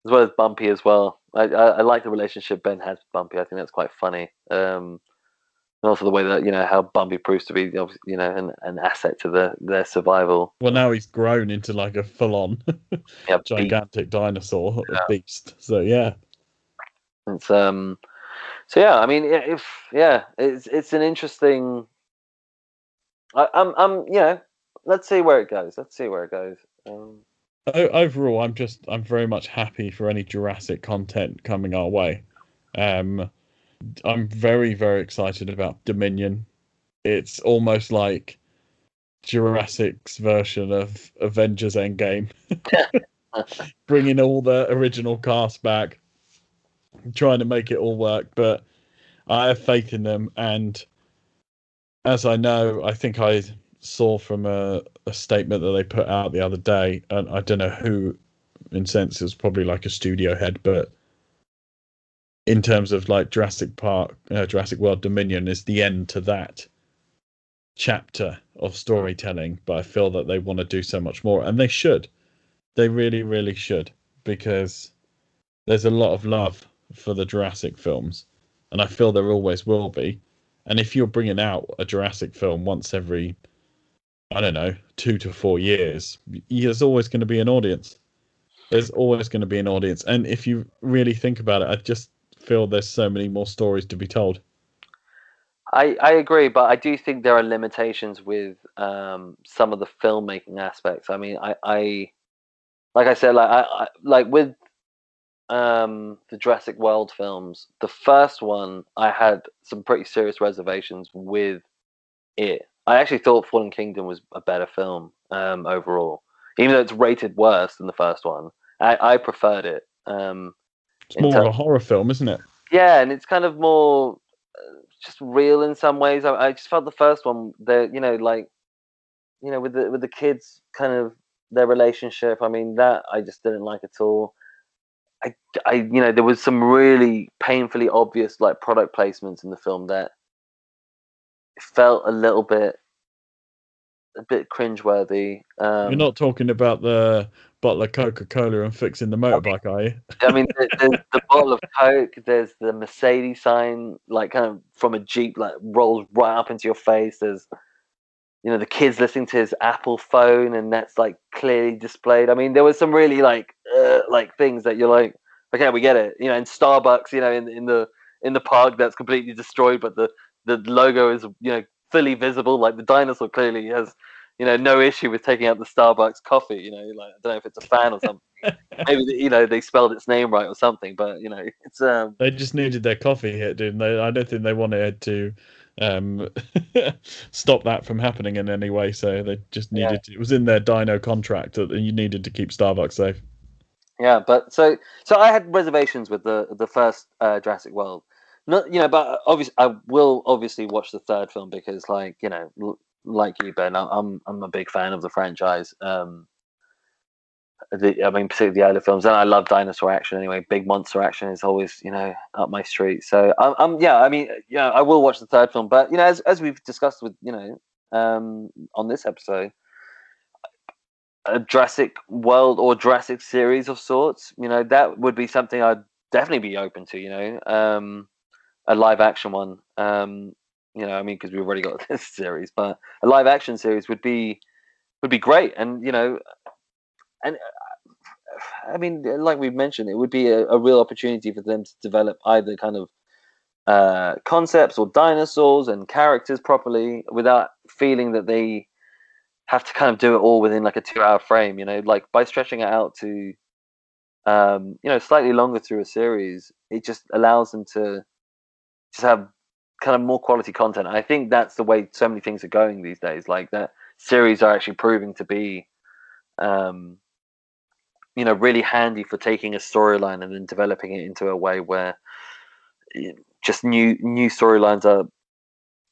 as well as Bumpy as well. I, I, I like the relationship Ben has with Bumpy. I think that's quite funny. Um, and also the way that you know how Bumpy proves to be, you know, an, an asset to the, their survival. Well, now he's grown into like a full on Yeah, beast. gigantic dinosaur Yeah. beast. So, yeah. It's um, so yeah. I mean, if yeah, it's it's an interesting. I, I'm I'm you know, let's see where it goes. Let's see where it goes. Um, overall, I'm just I'm very much happy for any Jurassic content coming our way. Um, I'm very very excited about Dominion. It's almost like Jurassic's version of Avengers Endgame, bringing all the original cast back, trying to make it all work. But I have faith in them, and as I know, I think I saw from a, a statement that they put out the other day, and I don't know who, in sense, was probably like a studio head, but in terms of like Jurassic Park, uh, Jurassic World Dominion is the end to that chapter of storytelling. But I feel that they want to do so much more, and they should. They really, really should, because there's a lot of love for the Jurassic films, and I feel there always will be. And if you're bringing out a Jurassic film once every I don't know, two to four years, there's always going to be an audience. There's always going to be an audience, and if you really think about it, I just feel there's so many more stories to be told. I, I agree, but I do think there are limitations with um, some of the filmmaking aspects. I mean, I, I like I said, like I, I like with um, the Jurassic World films, the first one I had some pretty serious reservations with it. I actually thought Fallen Kingdom was a better film um, overall, even though it's rated worse than the first one. I, I preferred it. Um, it's more of a horror film, isn't it? Yeah, and it's kind of more uh, just real in some ways. I, I just felt the first one, the you know, like you know, with the with the kids, kind of their relationship. I mean, that I just didn't like at all. I, I, you know, there was some really painfully obvious like product placements in the film that felt a little bit, a bit cringeworthy. Um, You're not talking about the bottle of Coca Cola and fixing the motorbike, are you? I mean, there's the bottle of Coke. There's the Mercedes sign, like kind of from a Jeep, like rolls right up into your face. There's you know the kids listening to his Apple phone, and that's like clearly displayed. I mean, there was some really like uh, like things that you're like, okay, we get it. You know, in Starbucks, you know, in in the in the park that's completely destroyed, but the the logo is you know fully visible. Like the dinosaur clearly has you know no issue with taking out the Starbucks coffee. You know, like I don't know if it's a fan or something. Maybe you know they spelled its name right or something, but you know it's um. They just needed their coffee hit, didn't they? I don't think they wanted to um, stop that from happening in any way. So they just needed yeah. to, it was in their Dino contract that you needed to keep Starbucks safe. Yeah, but so so I had reservations with the the first uh, Jurassic World. Not you know, but obviously I will obviously watch the third film because like you know, like you Ben, I'm I'm a big fan of the franchise. Um, the, I mean, particularly the early films. And I love dinosaur action anyway. Big monster action is always, you know, up my street. So I'm, I'm yeah. I mean, yeah, I will watch the third film. But you know, as as we've discussed with you know, um, on this episode, a Jurassic World or Jurassic series of sorts, you know, that would be something I'd definitely be open to. You know, um, a live action one. Um, you know, I mean, because we've already got this series, but a live action series would be would be great. And you know, and I mean, like we've mentioned, it would be a, a real opportunity for them to develop either kind of uh, concepts or dinosaurs and characters properly without feeling that they have to kind of do it all within like a two-hour frame. You know, like by stretching it out to um, you know slightly longer through a series, it just allows them to just have kind of more quality content. I think that's the way so many things are going these days. Like that series are actually proving to be um, you know really handy for taking a storyline and then developing it into a way where just new new storylines are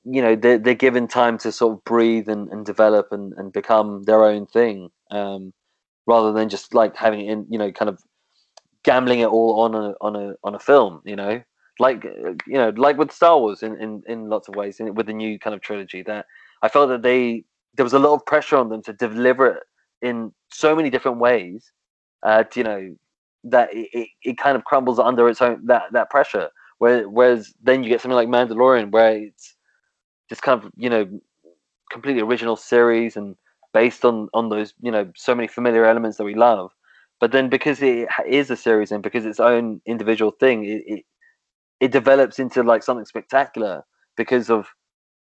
you know they're, they're given time to sort of breathe and, and develop and, and become their own thing um, rather than just like having it in you know kind of gambling it all on a on a on a film you know like you know like with star wars in in, in lots of ways in, with the new kind of trilogy that i felt that they there was a lot of pressure on them to deliver it in so many different ways uh, you know that it, it kind of crumbles under its own that that pressure. Where, whereas then you get something like Mandalorian, where it's just kind of you know completely original series and based on on those you know so many familiar elements that we love. But then because it is a series and because its own individual thing, it, it it develops into like something spectacular because of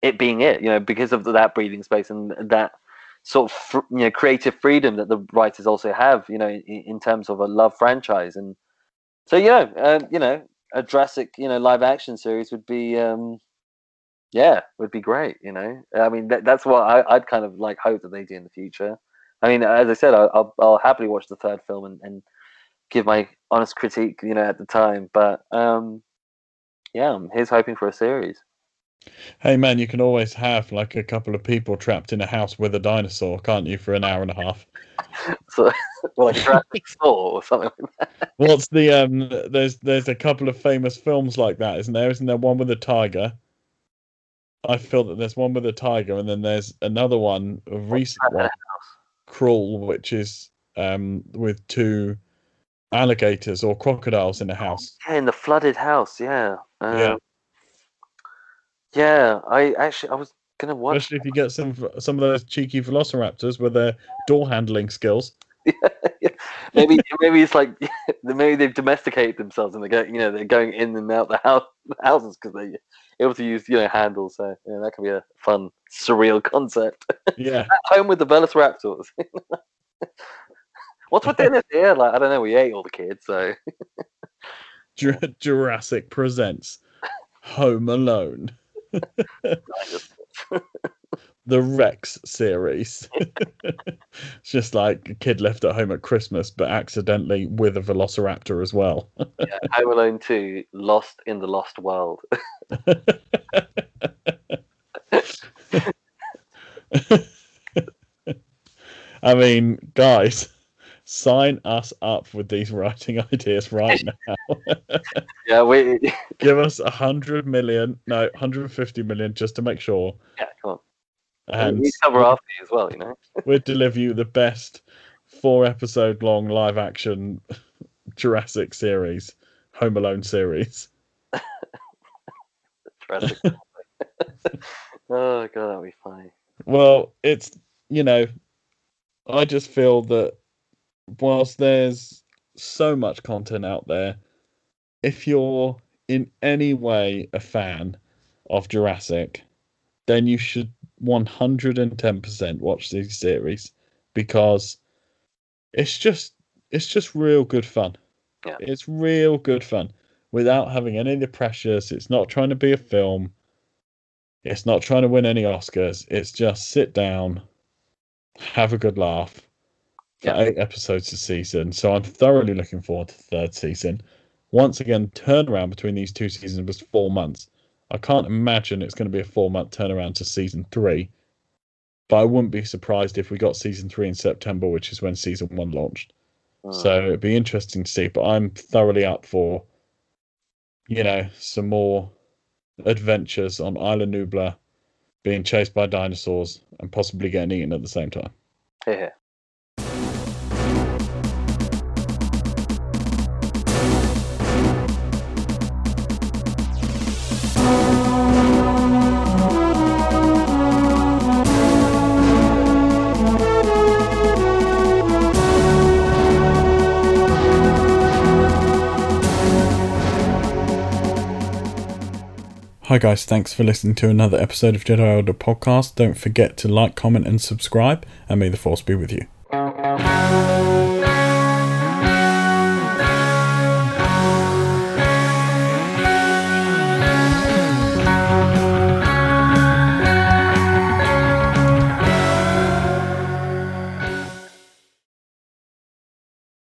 it being it. You know, because of that breathing space and that sort of you know creative freedom that the writers also have you know in, in terms of a love franchise. And so you know uh, you know a Jurassic you know live action series would be um yeah would be great you know? I mean that, that's what I, I'd kind of like hope that they do in the future. I mean as I said I'll, I'll happily watch the third film and, and give my honest critique you know at the time. But um yeah he's hoping for a series Hey man, you can always have like a couple of people trapped in a house with a dinosaur, can't you, for an hour and a half? so, well, like Jurassic Soul or something. like that. What's the um? There's there's a couple of famous films like that, isn't there? Isn't there one with a tiger? I feel that there's one with a tiger, and then there's another one, a recent one, Crawl, which is um with two alligators or crocodiles in the house. Yeah, in the flooded house. Yeah. Um, yeah. Yeah, I actually I was gonna watch. Especially if you get some some of those cheeky velociraptors with their door handling skills. maybe maybe it's like maybe they've domesticated themselves and they go you know they're going in and out the house houses because they're able to use you know handles. So you know, that could be a fun surreal concept. Yeah. At home with the velociraptors. What's for dinner here? Like I don't know. We ate all the kids, so Ju- Jurassic presents Home Alone, the Rex series. it's just like a kid left at home at Christmas, but accidentally with a velociraptor as well. yeah, Home Alone Two: Lost in the Lost World. I mean, guys, sign us up with these writing ideas right now. yeah, we. Give us a hundred million, no, 150 million, just to make sure. Yeah, come on. And we cover after you as well, you know. we'll deliver you the best four episode long live action Jurassic series, Home Alone series. Jurassic. oh god, that'd be funny. Well, it's you know, I just feel that whilst there's so much content out there, if you're in any way a fan of Jurassic, then you should 110% watch these series because it's just it's just real good fun. Yeah. It's real good fun without having any of the pressures. It's not trying to be a film. It's not trying to win any Oscars. It's just sit down, have a good laugh Yeah. eight episodes a season. So I'm thoroughly looking forward to the third season. Once again, turnaround between these two seasons was four months. I can't imagine it's going to be a four month turnaround to season three. But I wouldn't be surprised if we got season three in September, which is when season one launched. Mm. So it'd be interesting to see. But I'm thoroughly up for, you know, some more adventures on Isla Nublar, being chased by dinosaurs and possibly getting eaten at the same time. Yeah. Hi guys, thanks for listening to another episode of Jedi Order Podcast. Don't forget to like, comment, and subscribe, and may the force be with you.